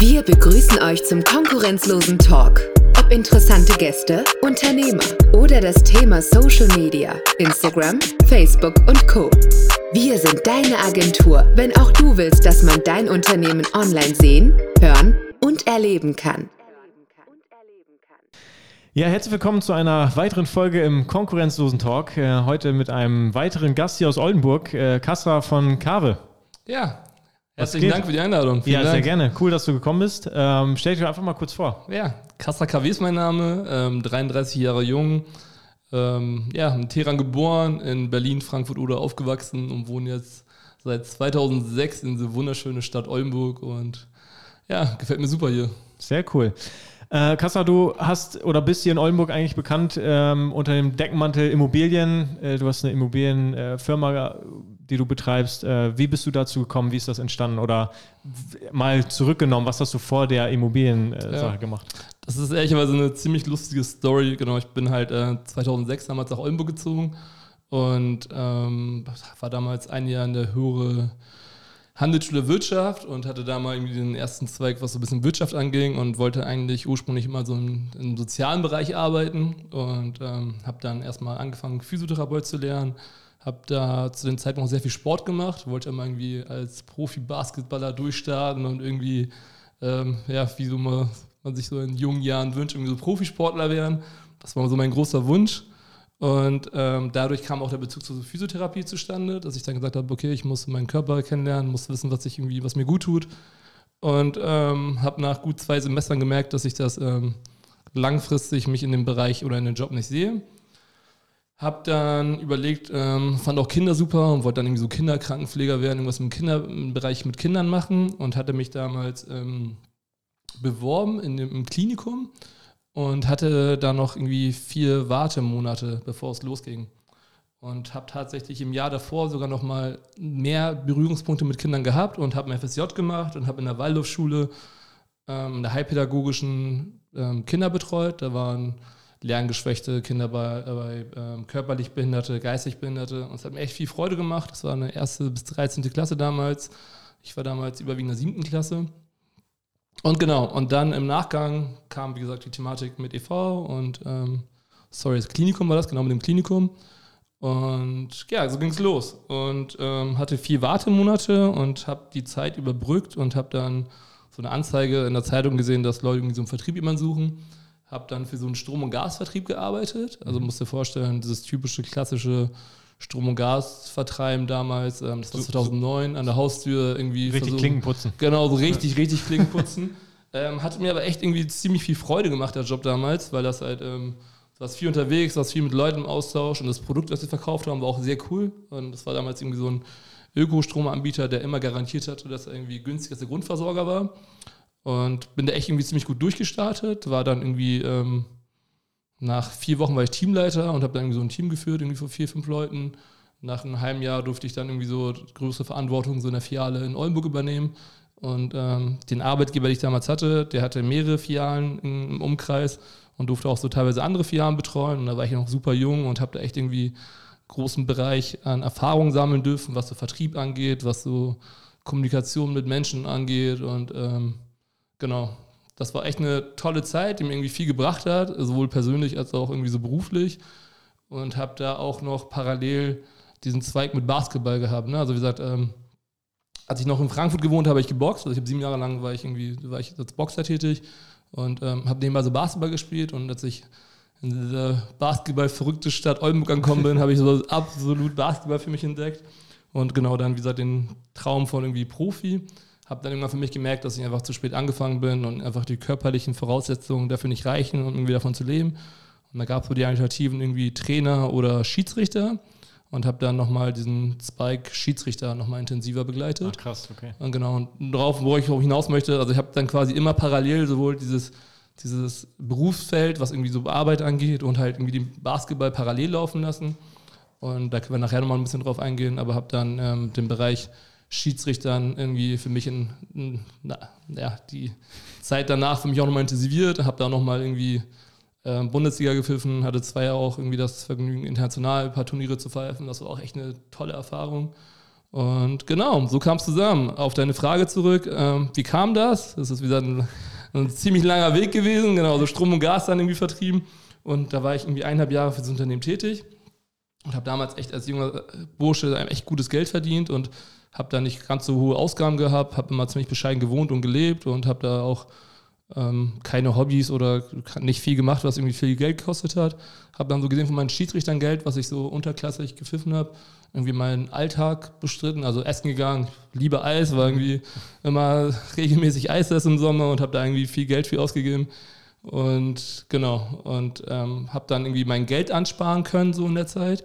Wir begrüßen euch zum konkurrenzlosen Talk. Ob interessante Gäste, Unternehmer oder das Thema Social Media, Instagram, Facebook und Co. Wir sind deine Agentur, wenn auch du willst, dass man dein Unternehmen online sehen, hören und erleben kann. Ja, herzlich willkommen zu einer weiteren Folge im Konkurrenzlosen Talk. Äh, heute mit einem weiteren Gast hier aus Oldenburg, äh, Kassa von Kave. Ja, herzlichen Dank für die Einladung. Vielen ja, Dank. sehr gerne. Cool, dass du gekommen bist. Ähm, stell dich einfach mal kurz vor. Ja, Kassa KW ist mein Name, ähm, 33 Jahre jung. Ähm, ja, in Teheran geboren, in Berlin, Frankfurt oder aufgewachsen und wohne jetzt seit 2006 in diese wunderschöne Stadt Oldenburg und ja, gefällt mir super hier. Sehr cool. Äh, Kassa, du hast oder bist hier in Oldenburg eigentlich bekannt ähm, unter dem Deckmantel Immobilien. Äh, du hast eine Immobilienfirma, die du betreibst. Äh, wie bist du dazu gekommen? Wie ist das entstanden? Oder mal zurückgenommen, was hast du vor der Immobiliensache ja. gemacht? Das ist ehrlicherweise eine ziemlich lustige Story. Genau, ich bin halt 2006 äh, damals nach Oldenburg gezogen und ähm, war damals ein Jahr in der höhere Handelsschule Wirtschaft und hatte da mal irgendwie den ersten Zweig, was so ein bisschen Wirtschaft anging und wollte eigentlich ursprünglich immer so im, im sozialen Bereich arbeiten und ähm, habe dann erstmal angefangen, Physiotherapeut zu lernen. Habe da zu dem Zeitpunkt sehr viel Sport gemacht, wollte immer irgendwie als Profi-Basketballer durchstarten und irgendwie, ähm, ja, wie so man, man sich so in jungen Jahren wünscht, irgendwie so Profisportler werden. Das war so mein großer Wunsch. Und ähm, dadurch kam auch der Bezug zur Physiotherapie zustande, dass ich dann gesagt habe, okay, ich muss meinen Körper kennenlernen, muss wissen, was ich irgendwie, was mir gut tut. Und ähm, habe nach gut zwei Semestern gemerkt, dass ich das ähm, langfristig mich in dem Bereich oder in den Job nicht sehe. Hab dann überlegt, ähm, fand auch Kinder super und wollte dann irgendwie so Kinderkrankenpfleger werden, irgendwas im, Kinder, Bereich mit Kindern machen und hatte mich damals ähm, beworben in dem, im Klinikum und hatte da noch irgendwie vier Wartemonate, bevor es losging. Und habe tatsächlich im Jahr davor sogar noch mal mehr Berührungspunkte mit Kindern gehabt und habe ein FSJ gemacht und habe in der Waldorfschule ähm, in der heilpädagogischen ähm, Kinder betreut. Da waren lerngeschwächte Kinder bei, bei ähm, körperlich Behinderte, geistig Behinderte. Und es hat mir echt viel Freude gemacht. Das war eine erste bis 13. Klasse damals. Ich war damals überwiegend in der siebten Klasse. Und genau, und dann im Nachgang kam, wie gesagt, die Thematik mit e.V. und ähm, sorry, das Klinikum war das, genau mit dem Klinikum. Und ja, so ging es los. Und ähm, hatte vier Wartemonate und habe die Zeit überbrückt und habe dann so eine Anzeige in der Zeitung gesehen, dass Leute irgendwie so einen Vertrieb jemanden suchen. Habe dann für so einen Strom- und Gasvertrieb gearbeitet. Also musst dir vorstellen, dieses typische klassische Strom und Gas vertreiben damals. Ähm, das war 2009 an der Haustür irgendwie. Richtig versuchen. Klingen putzen. Genau, so richtig, richtig Klingen putzen. ähm, hat mir aber echt irgendwie ziemlich viel Freude gemacht, der Job damals, weil das halt, ähm, du warst viel unterwegs, du warst viel mit Leuten im Austausch und das Produkt, das wir verkauft haben, war auch sehr cool. Und das war damals irgendwie so ein Ökostromanbieter, der immer garantiert hatte, dass er irgendwie günstig als der Grundversorger war. Und bin da echt irgendwie ziemlich gut durchgestartet, war dann irgendwie ähm, nach vier Wochen war ich Teamleiter und habe dann irgendwie so ein Team geführt, irgendwie vor vier, fünf Leuten. Nach einem halben Jahr durfte ich dann irgendwie so größere Verantwortung so in der Filiale in Oldenburg übernehmen. Und ähm, den Arbeitgeber, den ich damals hatte, der hatte mehrere Filialen im Umkreis und durfte auch so teilweise andere Filialen betreuen. Und da war ich noch super jung und habe da echt irgendwie großen Bereich an Erfahrung sammeln dürfen, was so Vertrieb angeht, was so Kommunikation mit Menschen angeht. Und ähm, genau, das war echt eine tolle Zeit, die mir irgendwie viel gebracht hat, sowohl persönlich als auch irgendwie so beruflich. Und habe da auch noch parallel diesen Zweig mit Basketball gehabt. Ne? Also wie gesagt, ähm, als ich noch in Frankfurt gewohnt habe, habe ich geboxt. Also ich habe sieben Jahre lang war ich irgendwie war ich als Boxer tätig und ähm, habe nebenbei so Basketball gespielt. Und als ich in diese Basketball-verrückte Stadt Oldenburg angekommen bin, habe ich so absolut Basketball für mich entdeckt. Und genau dann, wie gesagt, den Traum von irgendwie Profi habe dann irgendwann für mich gemerkt, dass ich einfach zu spät angefangen bin und einfach die körperlichen Voraussetzungen dafür nicht reichen, um irgendwie davon zu leben. Und da gab es so die Alternativen irgendwie Trainer oder Schiedsrichter und habe dann nochmal diesen Spike Schiedsrichter nochmal intensiver begleitet. Ach krass, okay. Und genau, und darauf, wo ich hinaus möchte, also ich habe dann quasi immer parallel sowohl dieses, dieses Berufsfeld, was irgendwie so Arbeit angeht und halt irgendwie den Basketball parallel laufen lassen. Und da können wir nachher nochmal ein bisschen drauf eingehen, aber habe dann ähm, den Bereich Schiedsrichtern irgendwie für mich in, in na, ja, die Zeit danach für mich auch nochmal intensiviert, habe da nochmal irgendwie äh, Bundesliga gepfiffen, hatte zwei Jahre auch irgendwie das Vergnügen, international ein paar Turniere zu pfeifen. Das war auch echt eine tolle Erfahrung. Und genau, so kam es zusammen. Auf deine Frage zurück, ähm, wie kam das? Das ist wieder ein, ein, ziemlich langer Weg gewesen, genau, so Strom und Gas dann irgendwie vertrieben. Und da war ich irgendwie eineinhalb Jahre für das Unternehmen tätig und habe damals echt als junger Bursche echt gutes Geld verdient und habe da nicht ganz so hohe Ausgaben gehabt, habe immer ziemlich bescheiden gewohnt und gelebt und habe da auch ähm, keine Hobbys oder nicht viel gemacht, was irgendwie viel Geld gekostet hat. Habe dann so gesehen von meinen Schiedsrichtern Geld, was ich so unterklassig gepfiffen habe, irgendwie meinen Alltag bestritten, also essen gegangen, liebe Eis, war irgendwie immer regelmäßig Eis essen im Sommer und habe da irgendwie viel Geld für ausgegeben. Und genau, und ähm, habe dann irgendwie mein Geld ansparen können so in der Zeit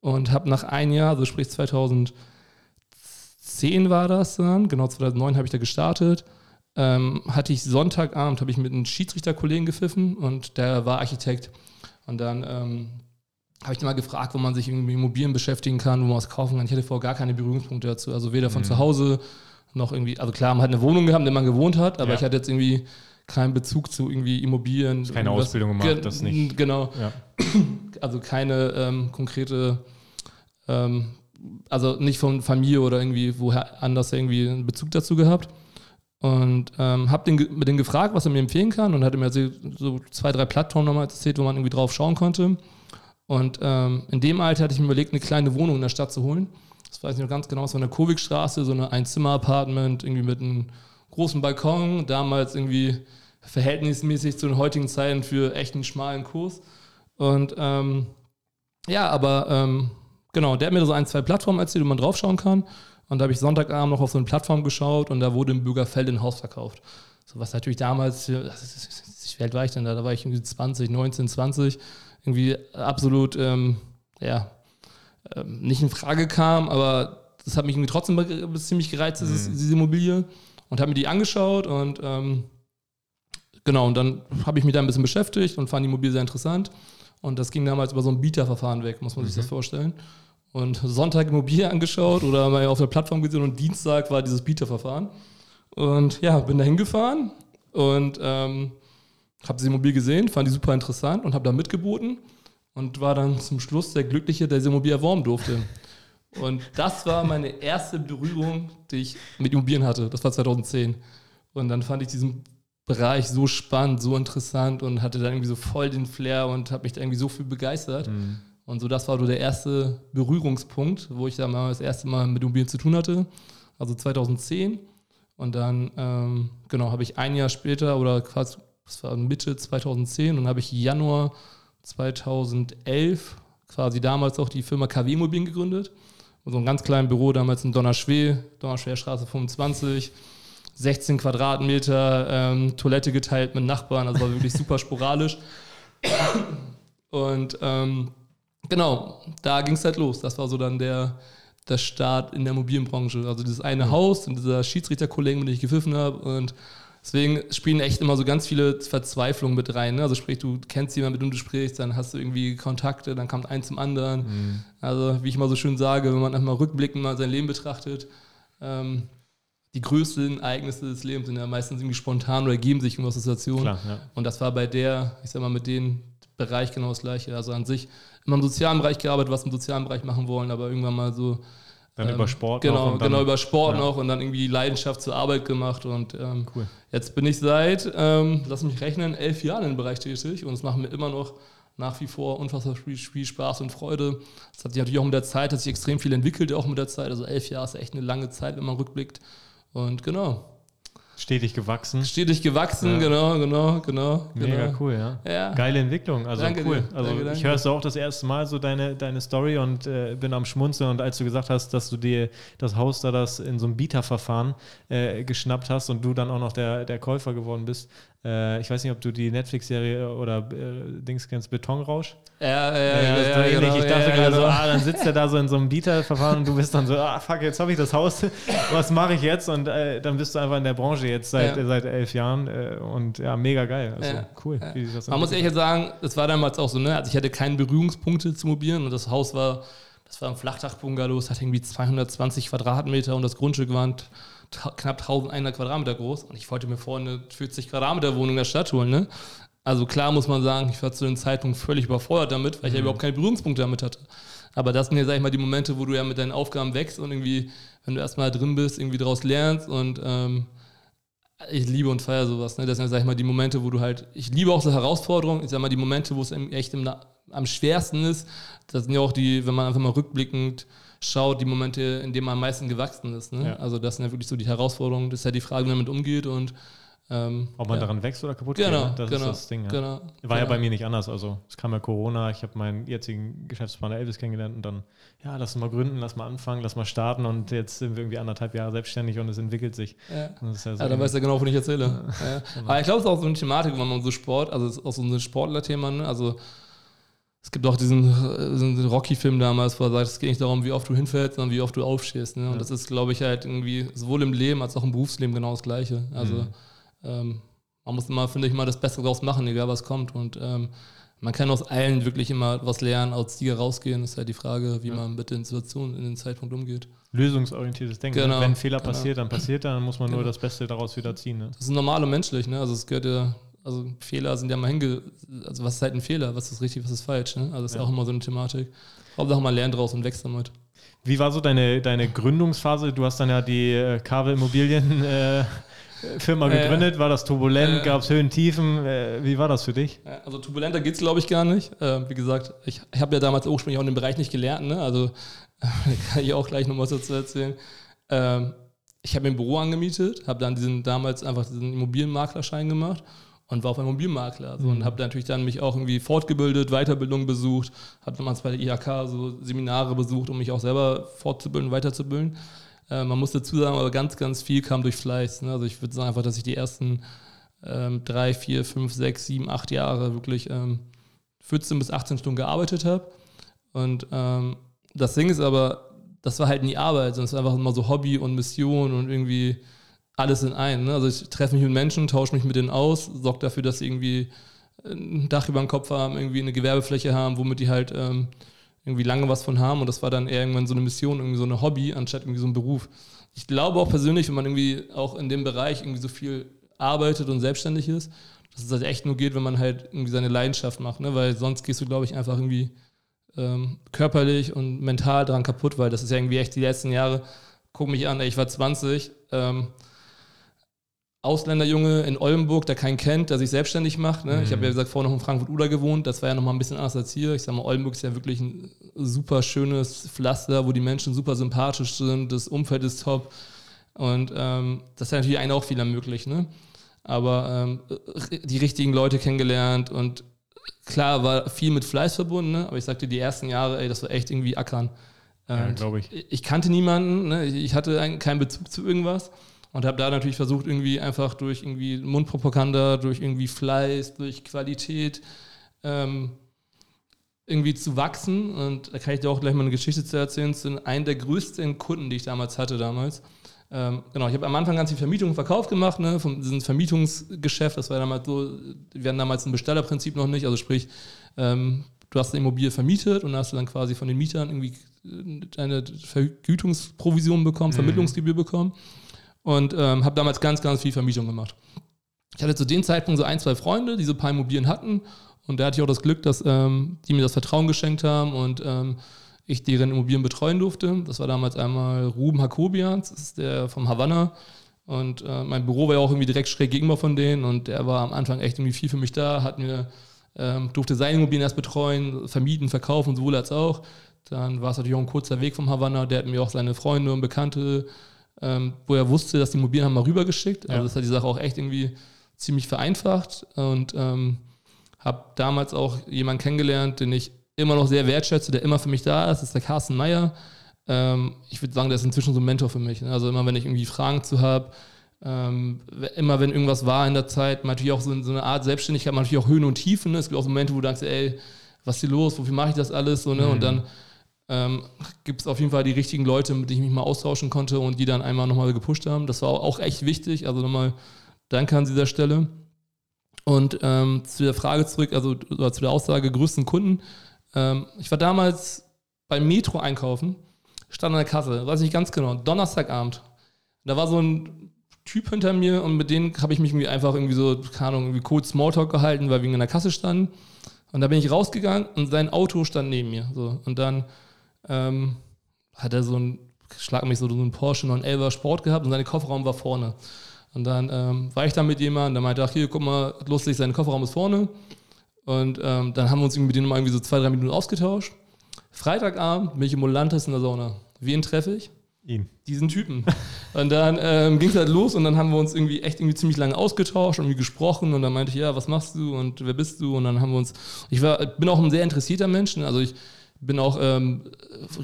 und habe nach einem Jahr, also sprich 2010 war das dann, genau 2009 habe ich da gestartet, ähm, hatte ich Sonntagabend, habe ich mit einem Schiedsrichterkollegen gepfiffen und der war Architekt. Und dann ähm, habe ich mal gefragt, wo man sich irgendwie mit Immobilien beschäftigen kann, wo man was kaufen kann. Ich hatte vorher gar keine Berührungspunkte dazu. Also weder von mhm. zu Hause noch irgendwie, also klar, man hat eine Wohnung gehabt, in der man gewohnt hat, aber ja. ich hatte jetzt irgendwie keinen Bezug zu irgendwie Immobilien. Keine Ausbildung gemacht, ge das nicht. Genau. Ja. Also keine ähm, konkrete, ähm, also nicht von Familie oder irgendwie woher anders irgendwie einen Bezug dazu gehabt. Und ähm, habe den, mit dem gefragt, was er mir empfehlen kann und hatte mir so, so zwei, drei Plattformen nochmal erzählt, wo man irgendwie drauf schauen konnte. Und ähm, in dem Alter hatte ich mir überlegt, eine kleine Wohnung in der Stadt zu holen. Das weiß ich noch ganz genau, so eine Kurwigstraße, so eine Einzimmer-Apartment, irgendwie mit einem großen Balkon, damals irgendwie verhältnismäßig zu den heutigen Zeiten für echt einen schmalen Kurs. Und ähm, ja, aber ähm, genau, der hat mir so ein, zwei Plattformen erzählt, wo man draufschauen kann. Und da habe ich Sonntagabend noch auf so eine Plattform geschaut und da wurde im Bürgerfeld ein Haus verkauft. So was natürlich damals, wie alt war ich denn da? Da war ich irgendwie 20, 19, 20, irgendwie absolut, ähm, ja, ähm, nicht in Frage kam, aber das hat mich irgendwie trotzdem ziemlich gereizt, mhm. diese Immobilie. Und habe mir die angeschaut und ähm, genau, und dann habe ich mich da ein bisschen beschäftigt und fand die Immobilie sehr interessant. Und das ging damals über so ein Bieterverfahren weg, muss man mhm. sich das vorstellen und Sonntag Immobilie angeschaut oder mal auf der Plattform gesehen und Dienstag war dieses Bieterverfahren. Und ja, bin da hingefahren und ähm, habe diese Immobilie gesehen, fand die super interessant und habe da mitgeboten und war dann zum Schluss der Glückliche, der diese Immobilie erworben durfte. Und das war meine erste Berührung, die ich mit Immobilien hatte. Das war 2010. Und dann fand ich diesen Bereich so spannend, so interessant und hatte dann irgendwie so voll den Flair und habe mich da irgendwie so viel begeistert. Mhm. Und so, das war so der erste Berührungspunkt, wo ich da mal das erste Mal mit Immobilien zu tun hatte, also 2010. Und dann, ähm, genau, habe ich ein Jahr später oder quasi, das war Mitte 2010, und habe ich Januar 2011 quasi damals auch die Firma KW Immobilien gegründet. Und so ein ganz kleines Büro damals in Donnerschwee, Donnerschwer 25, 16 Quadratmeter, ähm, Toilette geteilt mit Nachbarn, also war wirklich super sporadisch. Und ähm, Genau, da ging es halt los. Das war so dann der, der Start in der Immobilienbranche. Also dieses eine Haus und dieser Schiedsrichterkollegen, mit dem ich gepfiffen habe. Und deswegen spielen echt immer so ganz viele Verzweiflungen mit rein. Ne? Also sprich, du kennst jemanden, mit dem du sprichst, dann hast du irgendwie Kontakte, dann kommt eins zum anderen. Mhm. Also wie ich mal so schön sage, wenn man einmal rückblickend mal sein Leben betrachtet, ähm, die größten Ereignisse des Lebens sind ja meistens irgendwie spontan oder ergeben sich in Situationen. Klar, ja. Und das war bei der, ich sag mal, mit dem Bereich genau das gleiche. Also an sich immer im sozialen Bereich gearbeitet, was im sozialen Bereich machen wollen, aber irgendwann mal so. Dann ähm, über Sport genau, noch. Genau, über Sport ja. noch und dann irgendwie Leidenschaft zur Arbeit gemacht. Und ähm, cool. jetzt bin ich seit, ähm, lass mich rechnen, elf Jahren im Bereich tätig und es macht mir immer noch nach wie vor unfassbar viel, viel Spaß und Freude. Das hat sich natürlich auch mit der Zeit, hat sich extrem viel entwickelt, auch mit der Zeit. Also elf Jahre ist echt eine lange Zeit, wenn man rückblickt. Und genau. Stetig gewachsen. Stetig gewachsen, ja. genau, genau, genau. Mega genau. cool, ja. ja. Geile Entwicklung, also danke cool. Dir. Also danke, danke. ich höre es auch das erste Mal so deine, deine Story und äh, bin am Schmunzeln und als du gesagt hast, dass du dir das Haus da das in so einem Bieterverfahren äh, geschnappt hast und du dann auch noch der, der Käufer geworden bist, äh, ich weiß nicht, ob du die Netflix-Serie oder äh, Dings kennst, Betonrausch. Ja, ja, ja. ja, ja, ja genau, ich dachte gerade genau. so, ah, dann sitzt er da so in so einem Bieterverfahren und du bist dann so, ah, fuck, jetzt habe ich das Haus, was mache ich jetzt? Und äh, dann bist du einfach in der Branche jetzt seit, seit elf Jahren äh, und ja, mega geil. Also cool. Man muss ehrlich sagen, es war damals auch so, ne, also ich hatte keine Berührungspunkte zu mobilen und das Haus war, das war ein Flachdach-Bungalow, es hat irgendwie 220 Quadratmeter und das Grundstück waren knapp 1100 Quadratmeter groß und ich wollte mir vorne eine 40 Quadratmeter Wohnung in der Stadt holen. Ne? Also klar muss man sagen, ich war zu dem Zeitpunkt völlig überfordert damit, weil ich ja mhm. überhaupt keine Berührungspunkte damit hatte. Aber das sind ja, sag ich mal, die Momente, wo du ja mit deinen Aufgaben wächst und irgendwie, wenn du erstmal drin bist, irgendwie daraus lernst und ähm, ich liebe und feiere sowas. Ne? Das sind, sag ich mal, die Momente, wo du halt, ich liebe auch so Herausforderungen. Ich sag mal, die Momente, wo es echt im, am schwersten ist, das sind ja auch die, wenn man einfach mal rückblickend schaut, die Momente, in denen man am meisten gewachsen ist. Ne? Ja. Also das sind ja wirklich so die Herausforderungen. Das ist ja die Frage, wie man damit umgeht und ähm, Ob man ja. daran wächst oder kaputt genau, geht, das genau, ist das Ding. Ja. Genau, War genau. ja bei mir nicht anders. Also es kam ja Corona, ich habe meinen jetzigen Geschäftspartner Elvis kennengelernt und dann, ja, lass mal gründen, lass mal anfangen, lass mal starten und jetzt sind wir irgendwie anderthalb Jahre selbstständig und es entwickelt sich. Ja, ja, so dann weißt du ja genau, wovon ich erzähle. Genau. Aber ich glaube, es ist auch so eine Thematik, wenn man so Sport, also es ist auch so ein Sportler-Thema, ne? also es gibt auch diesen, diesen Rocky-Film damals, wo er sagt, es geht nicht darum, wie oft du hinfällst, sondern wie oft du aufstehst. Ne? Und das ist, glaube ich, halt irgendwie sowohl im Leben als auch im Berufsleben genau das Gleiche. Also mhm. ähm, man muss immer, finde ich, mal das Beste draus machen, egal was kommt. Und ähm, man kann aus allen wirklich immer was lernen, aus Sieger rausgehen. Das ist halt die Frage, wie ja. man mit den Situationen in den Zeitpunkt umgeht. Lösungsorientiertes Denken. Genau, Wenn ein Fehler genau. passiert, dann passiert er, dann muss man genau. nur das Beste daraus wieder ziehen. Ne? Das ist normal und menschlich, ne? Also es gehört ja, also Fehler sind ja mal hinge... Also was ist halt ein Fehler? Was ist richtig, was ist falsch? Ne? Also das ist ja. auch immer so eine Thematik. Hauptsache man lernt draus und wächst damit. Wie war so deine, deine Gründungsphase? Du hast dann ja die äh, Kave Immobilien äh, Firma gegründet? War das turbulent? Äh, Gab es Höhen, Tiefen? Äh, wie war das für dich? Also turbulenter geht es, glaube ich, gar nicht. Äh, wie gesagt, ich, ich habe ja damals ursprünglich auch in dem Bereich nicht gelernt. Ne? Also kann ich auch gleich noch was dazu erzählen. Ähm, ich habe mir ein Büro angemietet, habe dann diesen damals einfach diesen Immobilienmaklerschein gemacht und war auf einem Immobilienmakler. So, mhm. Und habe natürlich dann mich auch irgendwie fortgebildet, Weiterbildung besucht, habe damals bei der IHK so Seminare besucht, um mich auch selber fortzubilden, weiterzubilden. Äh, man muss dazu sagen, aber ganz, ganz viel kam durch Fleiß. Ne? Also ich würde sagen einfach, dass ich die ersten ähm, drei, vier, fünf, sechs, sieben, acht Jahre wirklich ähm, 14 bis 18 Stunden gearbeitet habe. Und ähm, das Ding ist aber, das war halt nie Arbeit, sondern es war einfach immer so Hobby und Mission und irgendwie alles in einem. Ne? Also ich treffe mich mit Menschen, tausche mich mit denen aus, sorge dafür, dass sie irgendwie ein Dach über dem Kopf haben, irgendwie eine Gewerbefläche haben, womit die halt ähm, irgendwie lange was von haben und das war dann eher irgendwann so eine Mission, irgendwie so eine Hobby, anstatt irgendwie so ein Beruf. Ich glaube auch persönlich, wenn man irgendwie auch in dem Bereich irgendwie so viel arbeitet und selbstständig ist, dass es halt echt nur geht, wenn man halt irgendwie seine Leidenschaft macht, ne? weil sonst gehst du, glaube ich, einfach irgendwie ähm, körperlich und mental dran kaputt, weil das ist ja irgendwie echt die letzten Jahre, guck mich an, ey, ich war 20, ähm, Ausländerjunge in Oldenburg, der keinen kennt, der sich selbstständig macht. Ne? Mhm. Ich habe ja gesagt, vorher noch in Frankfurt-Oder gewohnt. Das war ja noch mal ein bisschen anders als hier. Ich sage mal, Oldenburg ist ja wirklich ein super schönes Pflaster, wo die Menschen super sympathisch sind. Das Umfeld ist top. Und ähm, das ist ja natürlich einen auch viel ermöglicht. Ne? Aber ähm, die richtigen Leute kennengelernt und klar war viel mit Fleiß verbunden. Ne? Aber ich sagte, die ersten Jahre, ey, das war echt irgendwie ackern. ja, glaube ich. Ich kannte niemanden. Ne? Ich hatte keinen Bezug zu irgendwas. Und habe da natürlich versucht, irgendwie einfach durch irgendwie Mundpropaganda, durch irgendwie Fleiß, durch Qualität ähm, irgendwie zu wachsen. Und da kann ich dir auch gleich mal eine Geschichte zu erzählen. Das sind einen der größten Kunden, die ich damals hatte damals. Ähm, genau, ich habe am Anfang ganz viel Vermietung und Verkauf gemacht, ne, von diesem Vermietungsgeschäft. Das war damals so, wir hatten damals ein Bestellerprinzip noch nicht. Also sprich, ähm, du hast eine Immobilie vermietet und hast du dann quasi von den Mietern irgendwie eine Vergütungsprovision bekommen, mhm. Vermittlungsgebühr bekommen und ähm, habe damals ganz, ganz viel Vermietung gemacht. Ich hatte zu dem Zeitpunkt so ein, zwei Freunde, die so ein paar Immobilien hatten und da hatte ich auch das Glück, dass ähm, die mir das Vertrauen geschenkt haben und ähm, ich deren Immobilien betreuen durfte. Das war damals einmal Ruben Hakobians, das ist der vom Havanna. Und äh, mein Büro war ja auch irgendwie direkt schräg gegenüber von denen und der war am Anfang echt irgendwie viel für mich da, hat mir, ähm, durfte seine Immobilien erst betreuen, vermieten, verkaufen, sowohl als auch. Dann war es natürlich auch ein kurzer Weg vom Havanna, der hat mir auch seine Freunde und Bekannte ähm, wo er wusste, dass die Immobilien haben mal rübergeschickt. Also ja. das hat die Sache auch echt irgendwie ziemlich vereinfacht und ähm, habe damals auch jemanden kennengelernt, den ich immer noch sehr wertschätze, der immer für mich da ist, das ist der Carsten Meyer. Ähm, ich würde sagen, der ist inzwischen so ein Mentor für mich. Ne? Also immer, wenn ich irgendwie Fragen zu habe, ähm, immer wenn irgendwas war in der Zeit, natürlich auch so, so eine Art Selbstständigkeit, natürlich auch Höhen und Tiefen. Ne? Es gibt auch so Momente, wo du denkst, ey, was ist hier los, wofür mache ich das alles? So, ne? Mhm. Und dann ähm, gibt es auf jeden Fall die richtigen Leute, mit denen ich mich mal austauschen konnte und die dann einmal nochmal gepusht haben. Das war auch echt wichtig. Also nochmal Danke an dieser Stelle. Und ähm, zu der Frage zurück, also zu der Aussage größten Kunden. Ähm, ich war damals beim Metro einkaufen, stand an der Kasse, weiß ich ganz genau, Donnerstagabend. Da war so ein Typ hinter mir und mit denen habe ich mich irgendwie einfach irgendwie so, keine Ahnung, irgendwie kurz Smalltalk gehalten, weil wir in der Kasse standen. Und da bin ich rausgegangen und sein Auto stand neben mir. So. Und dann ähm, hat er so ein, schlag mich so, so ein Porsche 911 Sport gehabt und sein Kofferraum war vorne. Und dann ähm, war ich da mit jemandem, der meinte, ach hier, guck mal, lustig, sein Kofferraum ist vorne. Und ähm, dann haben wir uns mit denen mal irgendwie so zwei, drei Minuten ausgetauscht. Freitagabend bin ich im Molantes in der Sauna. Wen treffe ich? Ihn. Diesen Typen. Und dann ähm, ging es halt los und dann haben wir uns irgendwie echt irgendwie ziemlich lange ausgetauscht und irgendwie gesprochen und dann meinte ich, ja, was machst du und wer bist du? Und dann haben wir uns, ich war, bin auch ein sehr interessierter Mensch, ne? also ich bin auch, ähm,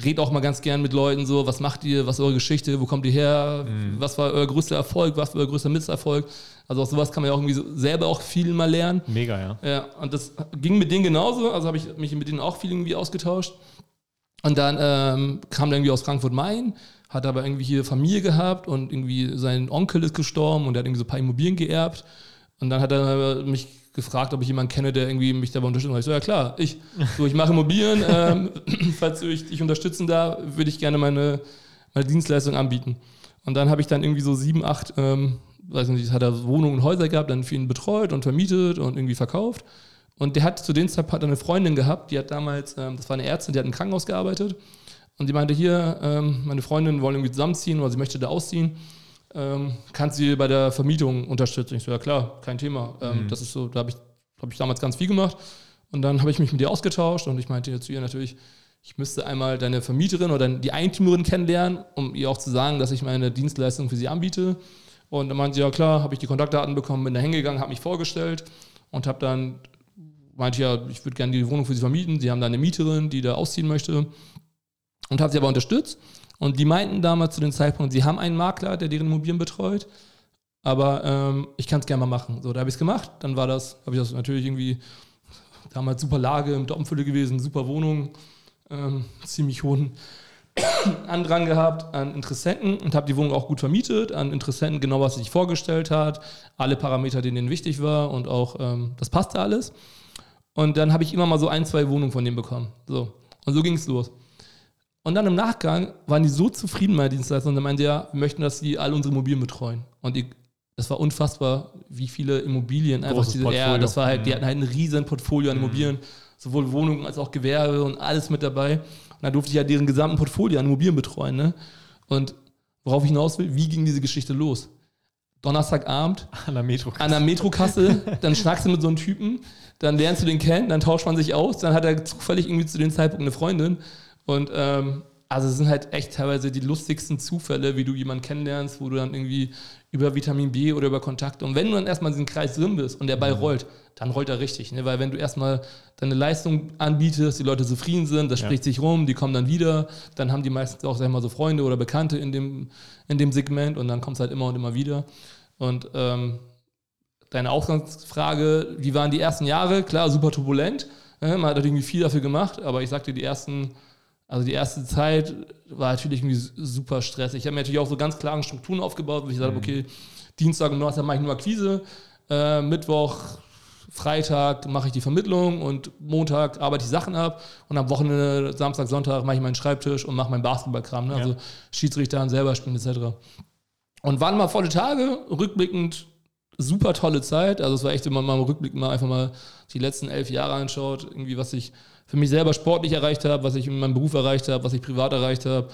rede auch mal ganz gern mit Leuten so, was macht ihr, was ist eure Geschichte, wo kommt ihr her, mhm. was war euer größter Erfolg, was war euer größter Misserfolg. Also aus sowas kann man ja auch irgendwie so selber auch viel mal lernen. Mega, ja. Ja, und das ging mit denen genauso, also habe ich mich mit denen auch viel irgendwie ausgetauscht. Und dann ähm, kam der irgendwie aus Frankfurt-Main, hat aber irgendwie hier Familie gehabt und irgendwie sein Onkel ist gestorben und er hat irgendwie so ein paar Immobilien geerbt. Und dann hat er mich gefragt, ob ich jemanden kenne, der irgendwie mich dabei unterstützt. Und ich so, ja klar, ich. So, ich mache Immobilien. ähm, falls du dich unterstützen da, würde ich gerne meine, meine Dienstleistung anbieten. Und dann habe ich dann irgendwie so sieben, acht, ähm, weiß nicht, hat er Wohnungen und Häuser gehabt, dann für ihn betreut und vermietet und irgendwie verkauft. Und der hat zu dem Zeitpunkt eine Freundin gehabt, die hat damals, ähm, das war eine Ärztin, die hat im Krankenhaus gearbeitet. Und die meinte, hier, ähm, meine Freundin wollen irgendwie zusammenziehen oder sie möchte da ausziehen. Ähm, kannst du sie bei der Vermietung unterstützen? Ich so, ja klar, kein Thema. Ähm, mhm. Das ist so, da habe ich, hab ich damals ganz viel gemacht. Und dann habe ich mich mit ihr ausgetauscht und ich meinte zu ihr natürlich, ich müsste einmal deine Vermieterin oder die Eigentümerin kennenlernen, um ihr auch zu sagen, dass ich meine Dienstleistung für sie anbiete. Und dann meinte sie, ja klar, habe ich die Kontaktdaten bekommen, bin da hingegangen, habe mich vorgestellt und habe dann, meinte ja, ich würde gerne die Wohnung für sie vermieten. Sie haben da eine Mieterin, die da ausziehen möchte und habe sie aber unterstützt. Und die meinten damals zu dem Zeitpunkt, sie haben einen Makler, der deren Immobilien betreut, aber ähm, ich kann es gerne mal machen. So, da habe ich es gemacht. Dann war das, habe ich das natürlich irgendwie damals super Lage im Doppenfülle gewesen, super Wohnung, ähm, ziemlich hohen Andrang gehabt an Interessenten und habe die Wohnung auch gut vermietet, an Interessenten genau, was sich vorgestellt hat, alle Parameter, denen wichtig war und auch ähm, das passte alles. Und dann habe ich immer mal so ein, zwei Wohnungen von denen bekommen. So. Und so ging es los. Und dann im Nachgang waren die so zufrieden mit der Dienstleistung und dann meinte ja, wir möchten, dass sie alle unsere Immobilien betreuen. Und die, das war unfassbar, wie viele Immobilien einfach diese, ja, das war halt, die mhm. hatten halt ein riesen Portfolio an mhm. Immobilien, sowohl Wohnungen als auch Gewerbe und alles mit dabei. Und da durfte ich ja deren gesamten Portfolio an Immobilien betreuen. Ne? Und worauf ich hinaus will, wie ging diese Geschichte los? Donnerstagabend an der Metrokasse, an der Metrokasse dann schnackst du mit so einem Typen, dann lernst du den kennen, dann tauscht man sich aus, dann hat er zufällig irgendwie zu dem Zeitpunkt eine Freundin und ähm, also es sind halt echt teilweise die lustigsten Zufälle, wie du jemanden kennenlernst, wo du dann irgendwie über Vitamin B oder über Kontakte und wenn du dann erstmal in diesem Kreis drin bist und der Ball mhm. rollt, dann rollt er richtig, ne? weil wenn du erstmal deine Leistung anbietest, die Leute zufrieden sind, das ja. spricht sich rum, die kommen dann wieder, dann haben die meistens auch, sag ich mal, so Freunde oder Bekannte in dem, in dem Segment und dann kommt es halt immer und immer wieder und ähm, deine Ausgangsfrage, wie waren die ersten Jahre? Klar, super turbulent, ne? man hat halt irgendwie viel dafür gemacht, aber ich sagte, die ersten also die erste Zeit war natürlich irgendwie super stressig. Ich habe mir natürlich auch so ganz klare Strukturen aufgebaut, wo ich gesagt habe, mhm. okay, Dienstag und Donnerstag mache ich nur Akquise, äh, Mittwoch, Freitag mache ich die Vermittlung und Montag arbeite ich Sachen ab und am Wochenende, Samstag, Sonntag mache ich meinen Schreibtisch und mache meinen Basketballkram, ne? also ja. Schiedsrichter selber spielen etc. Und waren mal volle Tage, rückblickend super tolle Zeit. Also es war echt, wenn man mal rückblickend mal einfach mal die letzten elf Jahre anschaut, irgendwie was ich für mich selber sportlich erreicht habe, was ich in meinem Beruf erreicht habe, was ich privat erreicht habe,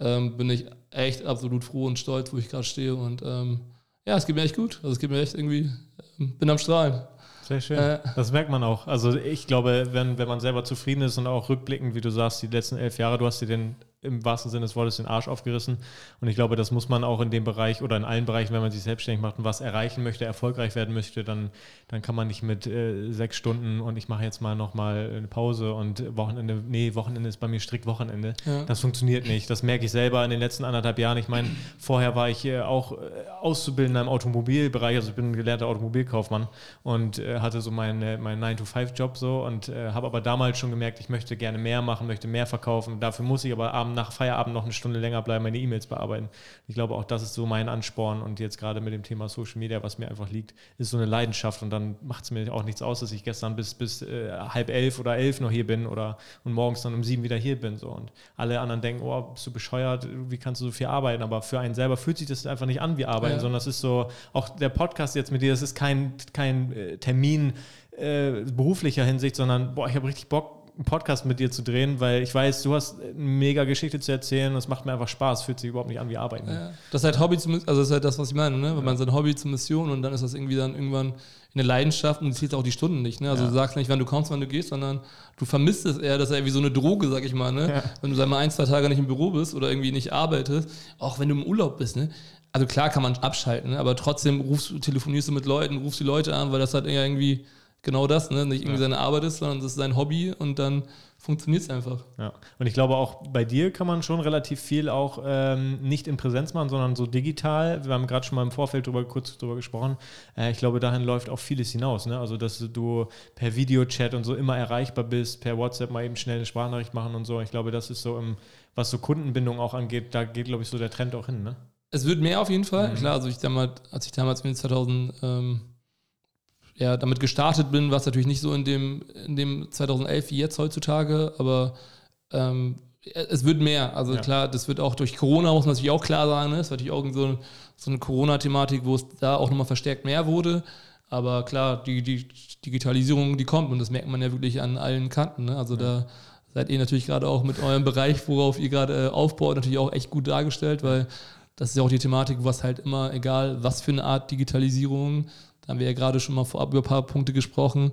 ähm, bin ich echt absolut froh und stolz, wo ich gerade stehe. Und ähm, ja, es geht mir echt gut. Also es geht mir echt irgendwie, ähm, bin am Strahlen. Sehr schön. Äh, das merkt man auch. Also ich glaube, wenn, wenn man selber zufrieden ist und auch rückblickend, wie du sagst, die letzten elf Jahre, du hast dir den im wahrsten Sinne des Wortes den Arsch aufgerissen. Und ich glaube, das muss man auch in dem Bereich oder in allen Bereichen, wenn man sich selbstständig macht und was erreichen möchte, erfolgreich werden möchte, dann, dann kann man nicht mit äh, sechs Stunden und ich mache jetzt mal nochmal eine Pause und Wochenende, nee, Wochenende ist bei mir strikt Wochenende. Ja. Das funktioniert nicht. Das merke ich selber in den letzten anderthalb Jahren. Ich meine, vorher war ich äh, auch äh, Auszubildender im Automobilbereich, also ich bin ein gelernter Automobilkaufmann und äh, hatte so meinen mein 9-to-5-Job so und äh, habe aber damals schon gemerkt, ich möchte gerne mehr machen, möchte mehr verkaufen. Dafür muss ich aber abends nach Feierabend noch eine Stunde länger bleiben, meine E-Mails bearbeiten. Ich glaube, auch das ist so mein Ansporn und jetzt gerade mit dem Thema Social Media, was mir einfach liegt, ist so eine Leidenschaft und dann macht es mir auch nichts aus, dass ich gestern bis, bis äh, halb elf oder elf noch hier bin oder und morgens dann um sieben wieder hier bin. So. Und alle anderen denken, oh, bist du bescheuert, wie kannst du so viel arbeiten? Aber für einen selber fühlt sich das einfach nicht an wie Arbeiten, ja. sondern das ist so, auch der Podcast jetzt mit dir, das ist kein, kein äh, Termin äh, beruflicher Hinsicht, sondern boah, ich habe richtig Bock, einen Podcast mit dir zu drehen, weil ich weiß, du hast eine mega Geschichte zu erzählen es macht mir einfach Spaß, fühlt sich überhaupt nicht an wie Arbeiten. Ja, das ist halt Hobby, zum, also das ist halt das, was ich meine, ne? wenn ja. man sein Hobby zur Mission und dann ist das irgendwie dann irgendwann eine Leidenschaft und du ziehst auch die Stunden nicht. Ne? Also ja. du sagst nicht, wann du kommst, wann du gehst, sondern du vermisst es eher, das ist ja wie so eine Droge, sag ich mal. Ne? Ja. Wenn du sag mal ein, zwei Tage nicht im Büro bist oder irgendwie nicht arbeitest, auch wenn du im Urlaub bist, ne? also klar kann man abschalten, ne? aber trotzdem rufst, telefonierst du mit Leuten, rufst die Leute an, weil das halt irgendwie genau das, ne? nicht irgendwie ja. seine Arbeit ist, sondern das ist sein Hobby und dann funktioniert es einfach. Ja, und ich glaube auch bei dir kann man schon relativ viel auch ähm, nicht in Präsenz machen, sondern so digital. Wir haben gerade schon mal im Vorfeld drüber, kurz drüber gesprochen. Äh, ich glaube, dahin läuft auch vieles hinaus. Ne? Also, dass du per Videochat und so immer erreichbar bist, per WhatsApp mal eben schnell eine Sprachnachricht machen und so. Ich glaube, das ist so, im, was so Kundenbindung auch angeht, da geht, glaube ich, so der Trend auch hin. Ne? Es wird mehr auf jeden Fall. Mhm. Klar, also ich damals, als ich damals mit 2000 ähm, ja, damit gestartet bin, war es natürlich nicht so in dem, in dem 2011 wie jetzt heutzutage, aber ähm, es wird mehr. Also ja. klar, das wird auch durch Corona, muss man natürlich auch klar sagen, ne? es war natürlich auch so, so eine Corona-Thematik, wo es da auch nochmal verstärkt mehr wurde. Aber klar, die, die Digitalisierung, die kommt und das merkt man ja wirklich an allen Kanten. Ne? Also ja. da seid ihr natürlich gerade auch mit eurem Bereich, worauf ihr gerade äh, aufbaut, natürlich auch echt gut dargestellt, weil das ist ja auch die Thematik, was halt immer, egal was für eine Art Digitalisierung, da haben wir ja gerade schon mal vorab über ein paar Punkte gesprochen,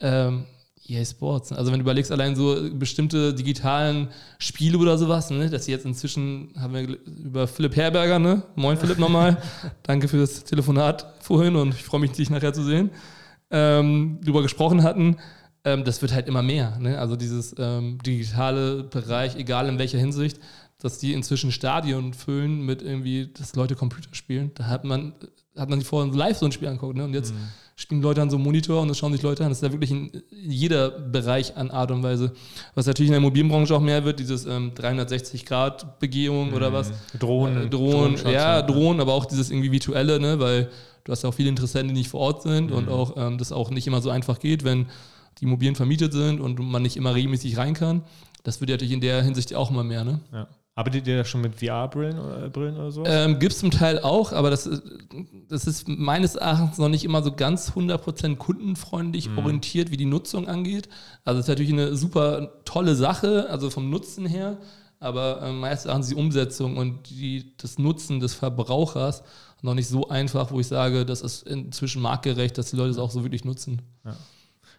ähm, EA Sports. Also wenn du überlegst, allein so bestimmte digitalen Spiele oder sowas, ne, dass sie jetzt inzwischen, haben wir über Philipp Herberger, ne? Moin Philipp nochmal. Danke für das Telefonat vorhin und ich freue mich, dich nachher zu sehen. Ähm, drüber gesprochen hatten, ähm, das wird halt immer mehr. Ne? Also dieses ähm, digitale Bereich, egal in welcher Hinsicht, dass die inzwischen Stadion füllen mit irgendwie, dass Leute Computer spielen. Da hat man, hat man sich vorhin live so ein Spiel angeguckt, ne? Und jetzt mhm. spielen Leute an so einem Monitor und das schauen sich Leute an. Das ist ja wirklich in jeder Bereich an Art und Weise. Was natürlich in der Immobilienbranche auch mehr wird, dieses ähm, 360-Grad-Begehung mhm. oder was. Drohnen. Äh, Drohnen, ja, Drohnen, aber auch dieses irgendwie virtuelle, ne? Weil du hast ja auch viele Interessenten, die nicht vor Ort sind mhm. und auch ähm, das auch nicht immer so einfach geht, wenn die Immobilien vermietet sind und man nicht immer regelmäßig rein kann. Das wird ja natürlich in der Hinsicht auch immer mehr, ne? Ja. Arbeitet ihr schon mit VR-Brillen oder, Brillen oder so? Ähm, Gibt es zum Teil auch, aber das, das ist meines Erachtens noch nicht immer so ganz 100% kundenfreundlich mhm. orientiert, wie die Nutzung angeht. Also es ist natürlich eine super tolle Sache, also vom Nutzen her, aber äh, meines Erachtens die Umsetzung und die, das Nutzen des Verbrauchers noch nicht so einfach, wo ich sage, das ist inzwischen marktgerecht, dass die Leute es auch so wirklich nutzen. Ja.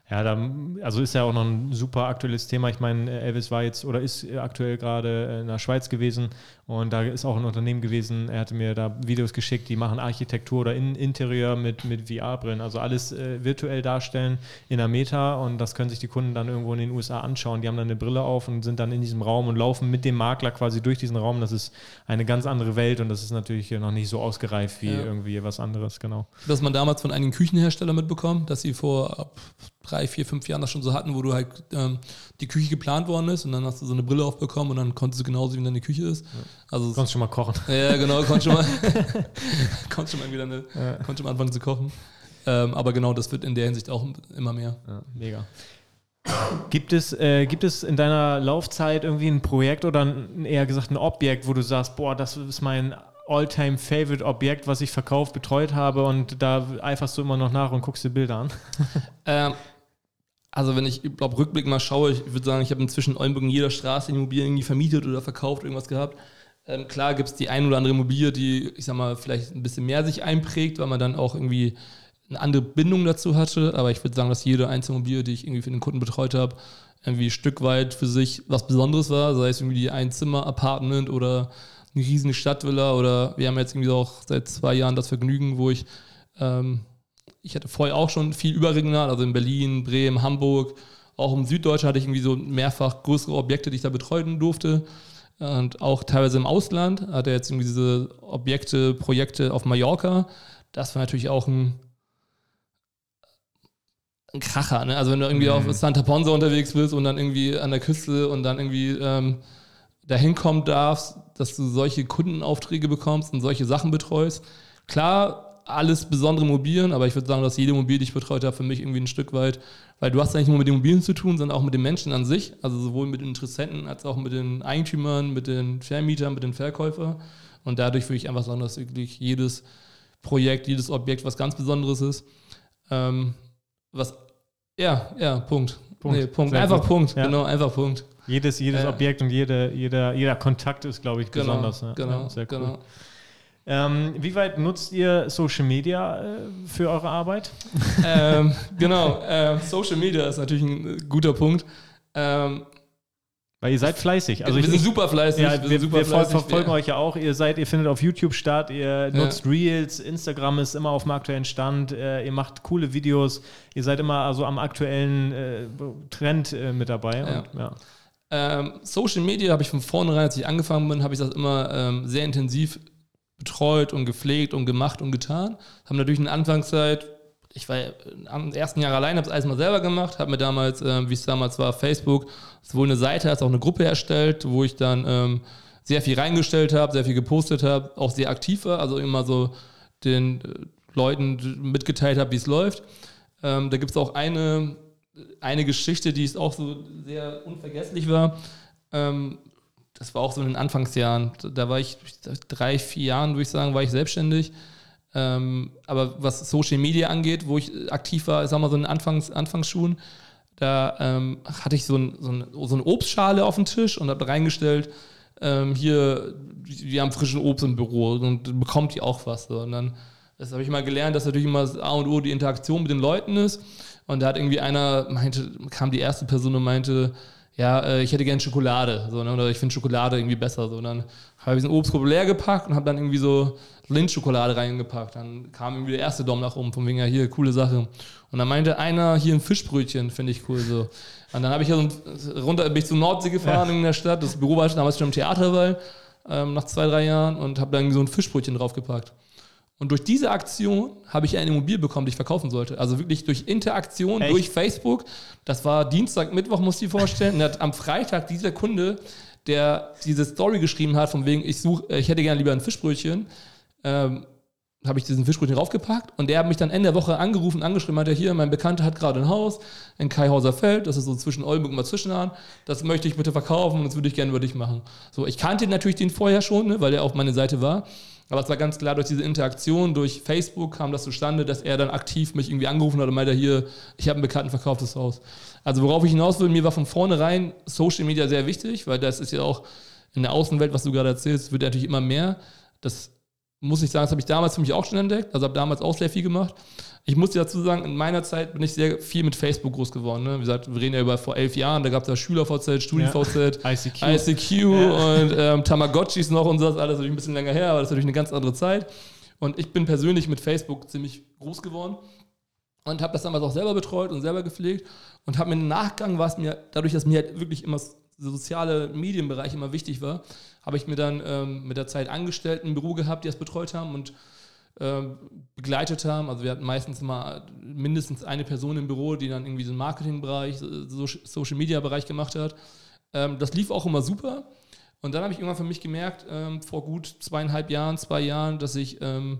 Ja, da, also ist ja auch noch ein super aktuelles Thema. Ich meine, Elvis war jetzt oder ist aktuell gerade in der Schweiz gewesen und da ist auch ein Unternehmen gewesen. Er hatte mir da Videos geschickt, die machen Architektur oder in, Interieur mit, mit VR-Brillen. Also alles äh, virtuell darstellen in der Meta und das können sich die Kunden dann irgendwo in den USA anschauen. Die haben dann eine Brille auf und sind dann in diesem Raum und laufen mit dem Makler quasi durch diesen Raum. Das ist eine ganz andere Welt und das ist natürlich noch nicht so ausgereift wie ja. irgendwie was anderes, genau. Das man damals von einigen Küchenherstellern mitbekommen, dass sie vor drei, vier, fünf Jahren das schon so hatten, wo du halt ähm, die Küche geplant worden ist und dann hast du so eine Brille aufbekommen und dann konntest du genauso wie deine Küche ist. Ja. Also konntest schon mal kochen. Ja, genau, konntest schon mal, konntest schon mal wieder eine, ja. konntest schon mal anfangen zu kochen. Ähm, aber genau, das wird in der Hinsicht auch immer mehr. Ja, mega. Gibt es, äh, gibt es in deiner Laufzeit irgendwie ein Projekt oder ein, eher gesagt ein Objekt, wo du sagst, boah, das ist mein All-Time-Favorite-Objekt, was ich verkauft, betreut habe und da eiferst du immer noch nach und guckst dir Bilder an? ähm, also wenn ich, glaube Rückblick mal schaue, ich würde sagen, ich habe inzwischen Oldenburg in jeder Straße Immobilien irgendwie vermietet oder verkauft, irgendwas gehabt. Ähm, klar gibt es die ein oder andere Immobilie, die, ich sag mal, vielleicht ein bisschen mehr sich einprägt, weil man dann auch irgendwie eine andere Bindung dazu hatte. Aber ich würde sagen, dass jede einzelne Immobilie, die ich irgendwie für den Kunden betreut habe, irgendwie ein Stück weit für sich was Besonderes war. Sei es irgendwie die Einzimmer-Apartment oder eine riesige Stadtvilla oder wir haben jetzt irgendwie auch seit zwei Jahren das Vergnügen, wo ich ähm, ich hatte vorher auch schon viel überregional, also in Berlin, Bremen, Hamburg, auch im Süddeutschen hatte ich irgendwie so mehrfach größere Objekte, die ich da betreuen durfte. Und auch teilweise im Ausland hatte er jetzt irgendwie diese Objekte, Projekte auf Mallorca. Das war natürlich auch ein, ein Kracher. Ne? Also wenn du irgendwie mhm. auf Santa Ponsa unterwegs bist und dann irgendwie an der Küste und dann irgendwie ähm, dahin kommen darfst, dass du solche Kundenaufträge bekommst und solche Sachen betreust. Klar, alles besondere Immobilien, aber ich würde sagen, dass jede Immobilie, die ich betreut habe, für mich irgendwie ein Stück weit, weil du hast ja nicht nur mit den Immobilien zu tun, sondern auch mit den Menschen an sich, also sowohl mit den Interessenten als auch mit den Eigentümern, mit den Vermietern, mit den Verkäufern. Und dadurch würde ich einfach sagen, dass wirklich jedes Projekt, jedes Objekt was ganz Besonderes ist. Ähm, was Ja, ja, Punkt. Punkt. Nee, Punkt. Einfach gut. Punkt, Ja. genau, einfach Punkt. Jedes, jedes Ja. Objekt und jede, jeder, jeder Kontakt ist, glaube ich, Genau, besonders. ne? genau, Ja, sehr cool. genau. Ähm, wie weit nutzt ihr Social Media äh, für eure Arbeit? ähm, genau, ähm, Social Media ist natürlich ein äh, guter Punkt. Ähm, Weil ihr seid fleißig. Also wir sind super fleißig. ja, sind wir, super wir fleißig. verfolgen Wir- euch ja auch. Ihr seid, ihr findet auf YouTube statt, ihr nutzt Reels, Instagram ist immer auf dem aktuellen Stand, äh, ihr macht coole Videos, ihr seid immer also am aktuellen äh, Trend äh, mit dabei. Ja. Und, ja. Ähm, Social Media habe ich von vornherein, als ich angefangen bin, habe ich das immer ähm, sehr intensiv betreut und gepflegt und gemacht und getan. Haben natürlich in der Anfangszeit, ich war am ersten Jahr allein, habe es alles mal selber gemacht, habe mir damals, ähm, wie es damals war, Facebook, sowohl eine Seite als auch eine Gruppe erstellt, wo ich dann ähm, sehr viel reingestellt habe, sehr viel gepostet habe, auch sehr aktiv war, also immer so den äh, Leuten mitgeteilt habe, wie es läuft. Ähm, da gibt es auch eine, eine Geschichte, die ist auch so sehr unvergesslich war. Ähm, das war auch so in den Anfangsjahren. Da war ich drei, vier Jahren, würde ich sagen, war ich selbstständig. Ähm, aber was Social Media angeht, wo ich aktiv war, ich sag mal so in den Anfangs, Anfangsschuhen, da ähm, hatte ich so, ein, so, ein, so eine Obstschale auf dem Tisch und habe reingestellt, ähm, hier, wir haben frischen Obst im Büro und bekommt ihr auch was. So. Und dann, das habe ich mal gelernt, dass natürlich immer das A und O die Interaktion mit den Leuten ist. Und da hat irgendwie einer, meinte, kam die erste Person und meinte, ja, äh, ich hätte gern Schokolade, so, ne? oder ich finde Schokolade irgendwie besser. So. Und dann habe ich diesen Obstkorb leer gepackt und habe dann irgendwie so Lindschokolade reingepackt. Dann kam irgendwie der erste Daumen nach oben, von wegen, ja, hier, coole Sache. Und dann meinte einer, hier ein Fischbrötchen, finde ich cool. So. Und dann habe ich ja so runter, bin ich zur Nordsee gefahren in der Stadt. Das Büro war damals schon im Theaterwall, ähm, nach zwei, drei Jahren, und habe dann so ein Fischbrötchen draufgepackt. Und durch diese Aktion habe ich eine Immobilie bekommen, die ich verkaufen sollte. Also wirklich durch Interaktion, Echt? durch Facebook. Das war Dienstag, Mittwoch, musst du dir vorstellen. Und hat am Freitag dieser Kunde, der diese Story geschrieben hat, von wegen, ich suche, ich hätte gerne lieber ein Fischbrötchen, ähm, habe ich diesen Fischbrötchen draufgepackt und der hat mich dann Ende der Woche angerufen, angeschrieben, meinte, hier, mein Bekannter hat gerade ein Haus in Kaihauser Feld, das ist so zwischen Oldenburg und Mazwischenahn, das möchte ich bitte verkaufen und das würde ich gerne über dich machen. So, ich kannte natürlich den vorher schon, ne, weil er auf meine Seite war, aber es war ganz klar, durch diese Interaktion, durch Facebook kam das zustande, dass er dann aktiv mich irgendwie angerufen hat und meinte, hier, ich habe einen Bekannten verkauftes Haus. Also worauf ich hinaus will, mir war von vornherein Social Media sehr wichtig, weil das ist ja auch in der Außenwelt, was du gerade erzählst, wird natürlich immer mehr. Das muss ich sagen, das habe ich damals für mich auch schon entdeckt. Also habe damals auch sehr viel gemacht. Ich muss dir dazu sagen, in meiner Zeit bin ich sehr viel mit Facebook groß geworden. Ne? Wie gesagt, wir reden ja über vor elf Jahren, da gab es ja SchülerVZ, StudiVZ, ICQ. ICQ und ähm, Tamagotchis noch und so, das alles natürlich ein bisschen länger her, aber das ist natürlich eine ganz andere Zeit. Und ich bin persönlich mit Facebook ziemlich groß geworden und habe das damals auch selber betreut und selber gepflegt und habe mir im Nachgang, war es mir, dadurch, dass mir halt wirklich immer soziale Medienbereich immer wichtig war, habe ich mir dann ähm, mit der Zeit Angestellten im Büro gehabt, die das betreut haben und begleitet haben. Also wir hatten meistens mal mindestens eine Person im Büro, die dann irgendwie so einen Marketingbereich, so Social Media Bereich gemacht hat. Ähm, das lief auch immer super. Und dann habe ich irgendwann für mich gemerkt, ähm, vor gut zweieinhalb Jahren, zwei Jahren, dass ich ähm,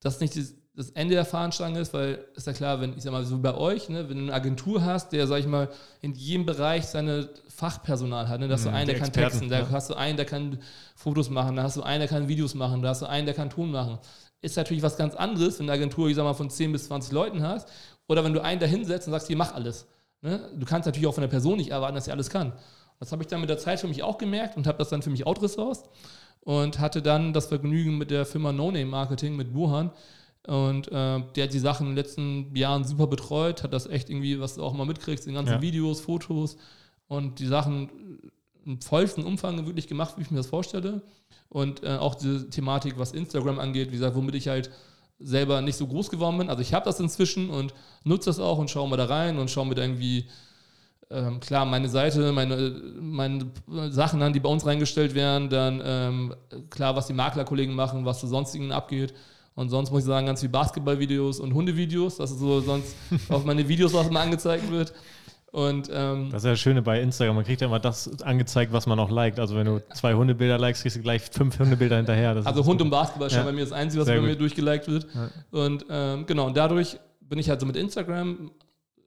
das nicht das, Ende der Fahnenstange ist, weil ist ja klar, wenn ich sag mal so wie bei euch, ne, wenn du eine Agentur hast, der sag ich mal in jedem Bereich seine Fachpersonal hat, ne, da hast du Mhm, einen, die der kann Experten, texten, da ja. hast du einen, der kann Fotos machen, da hast du einen, der kann Videos machen, da hast du einen, der kann Ton machen. Ist natürlich was ganz anderes, wenn eine Agentur, ich sag mal, von 10 bis 20 Leuten hast, oder wenn du einen da hinsetzt und sagst, hier mach alles. Ne? Du kannst natürlich auch von der Person nicht erwarten, dass sie alles kann. Das habe ich dann mit der Zeit für mich auch gemerkt und habe das dann für mich outresourced und hatte dann das Vergnügen mit der Firma No Name Marketing, mit Wuhan. Und äh, der hat die Sachen in den letzten Jahren super betreut, hat das echt irgendwie, was du auch mal mitkriegst, in ganzen Ja. Videos, Fotos und die Sachen im vollsten Umfang wirklich gemacht, wie ich mir das vorstelle. Und äh, auch diese Thematik, was Instagram angeht, wie gesagt, womit ich halt selber nicht so groß geworden bin. Also ich habe das inzwischen und nutze das auch und schaue mal da rein und schaue mir da irgendwie ähm, klar meine Seite, meine, meine Sachen an, die bei uns reingestellt werden, dann ähm, klar, was die Maklerkollegen machen, was zu sonstigen abgeht. Und sonst muss ich sagen, ganz viel Basketballvideos und Hundevideos. Das ist so sonst auf meine Videos, was mal angezeigt wird. Und ähm, Das ist ja das Schöne bei Instagram. Man kriegt ja immer das angezeigt, was man auch liked. Also wenn du zwei Hundebilder likest, kriegst du gleich fünf Hundebilder hinterher. Das Also Hund und Basketball ist Ja. schon bei mir das Einzige, was Sehr bei mir gut. durchgeliked wird. Und ähm, genau, und dadurch bin ich halt so mit Instagram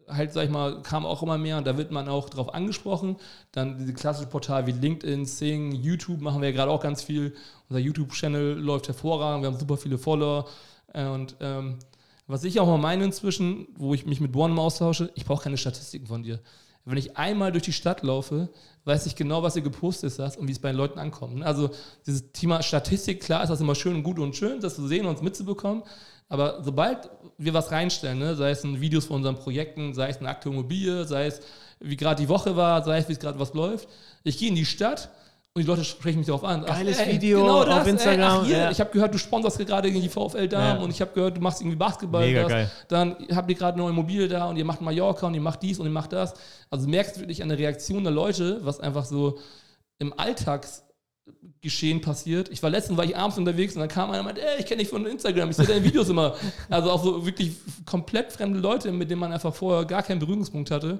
halt, sag ich mal, kam auch immer mehr und da wird man auch drauf angesprochen. Dann diese klassischen Portale wie LinkedIn, Sing, YouTube machen wir ja gerade auch ganz viel. Unser YouTube-Channel läuft hervorragend, wir haben super viele Follower. Äh, Und ähm, Was ich auch mal meine inzwischen, wo ich mich mit Bornem austausche, ich brauche keine Statistiken von dir. Wenn ich einmal durch die Stadt laufe, weiß ich genau, was ihr gepostet hast und wie es bei den Leuten ankommt. Also dieses Thema Statistik, klar ist das immer schön und gut und schön, das zu sehen und uns mitzubekommen. Aber sobald wir was reinstellen, ne, sei es in Videos von unseren Projekten, sei es eine aktuelle Immobilie, sei es wie gerade die Woche war, sei es wie es gerade was läuft, ich gehe in die Stadt und die Leute sprechen mich darauf an. Geiles ey, Video genau das, auf Instagram. Ey, ach, hier, ja. Ich habe gehört, du sponsorst gerade irgendwie VfL Damen ja. und ich habe gehört, du machst irgendwie Basketball. Mega das. geil. Dann habt ihr gerade eine neue Immobilie da und ihr macht Mallorca und ihr macht dies und ihr macht das. Also du merkst wirklich eine Reaktion der Leute, was einfach so im Alltagsgeschehen passiert. Ich war letztens, war ich abends unterwegs und dann kam einer und meinte, ey, ich kenne dich von Instagram, ich sehe deine Videos immer. Also auch so wirklich komplett fremde Leute, mit denen man einfach vorher gar keinen Berührungspunkt hatte.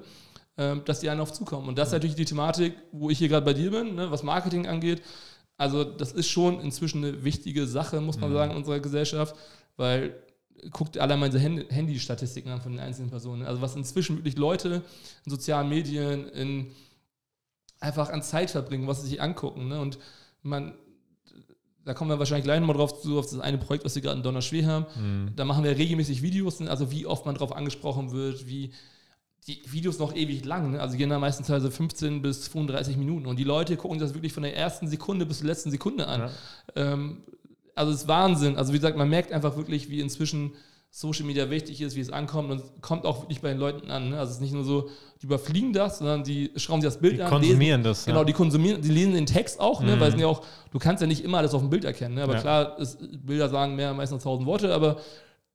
Ähm, dass die einen auf zukommen. Und das ist natürlich die Thematik, wo ich hier gerade bei dir bin, ne, was Marketing angeht. Also das ist schon inzwischen eine wichtige Sache, muss man mhm. sagen, in unserer Gesellschaft, weil guckt alle mal diese Handy-Statistiken an von den einzelnen Personen. Also was inzwischen wirklich Leute in sozialen Medien in einfach an Zeit verbringen, was sie sich angucken. Ne? Und man, da kommen wir wahrscheinlich gleich nochmal drauf zu, auf das eine Projekt, was wir gerade in Donnerschwer haben. Mhm. Da machen wir regelmäßig Videos, ne? also wie oft man darauf angesprochen wird, wie die Videos noch ewig lang, ne? also gehen da meistens also 15 bis 35 Minuten und die Leute gucken sich das wirklich von der ersten Sekunde bis zur letzten Sekunde an. Ja. Ähm, also es ist Wahnsinn. Also wie gesagt, man merkt einfach wirklich, wie inzwischen Social Media wichtig ist, wie es ankommt und es kommt auch wirklich bei den Leuten an. Ne? Also es ist nicht nur so, die überfliegen das, sondern die schrauben sich das Bild die an. konsumieren lesen, das. Genau, die konsumieren, die lesen den Text auch, ne? Mhm. weil es ja auch, du kannst ja nicht immer alles auf dem Bild erkennen. Ne? Aber ja. klar, es, Bilder sagen mehr meistens tausend Worte, aber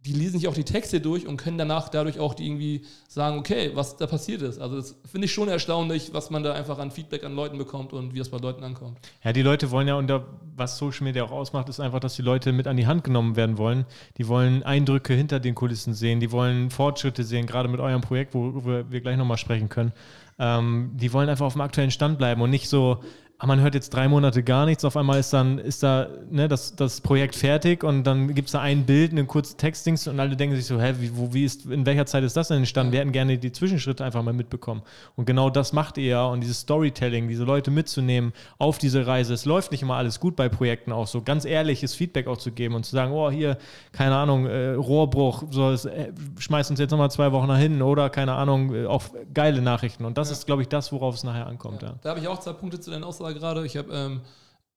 die lesen sich auch die Texte durch und können danach dadurch auch die irgendwie sagen, okay, was da passiert ist. Also das finde ich schon erstaunlich, was man da einfach an Feedback an Leuten bekommt und wie es bei Leuten ankommt. Ja, die Leute wollen ja, und was Social Media auch ausmacht, ist einfach, dass die Leute mit an die Hand genommen werden wollen. Die wollen Eindrücke hinter den Kulissen sehen, die wollen Fortschritte sehen, gerade mit eurem Projekt, worüber wir gleich nochmal sprechen können. Ähm, die wollen einfach auf dem aktuellen Stand bleiben und nicht so, Ah, man hört jetzt drei Monate gar nichts, auf einmal ist dann, ist da ne, das, das Projekt fertig und dann gibt es da ein Bild, eine kurze Textdings und alle denken sich so, hä, wie, wo, wie ist, in welcher Zeit ist das denn entstanden? Wir hätten gerne die Zwischenschritte einfach mal mitbekommen. Und genau das macht ihr ja und dieses Storytelling, diese Leute mitzunehmen auf diese Reise. Es läuft nicht immer alles gut bei Projekten auch so, ganz ehrliches Feedback auch zu geben und zu sagen, oh, hier, keine Ahnung, äh, Rohrbruch, so, äh, schmeißt uns jetzt nochmal zwei Wochen nach hinten oder, keine Ahnung, äh, auch geile Nachrichten. Und das ja. ist, glaube ich, das, worauf es nachher ankommt. Ja. Ja. Da habe ich auch zwei Punkte zu deinen Aussagen gerade. Ich habe, ähm,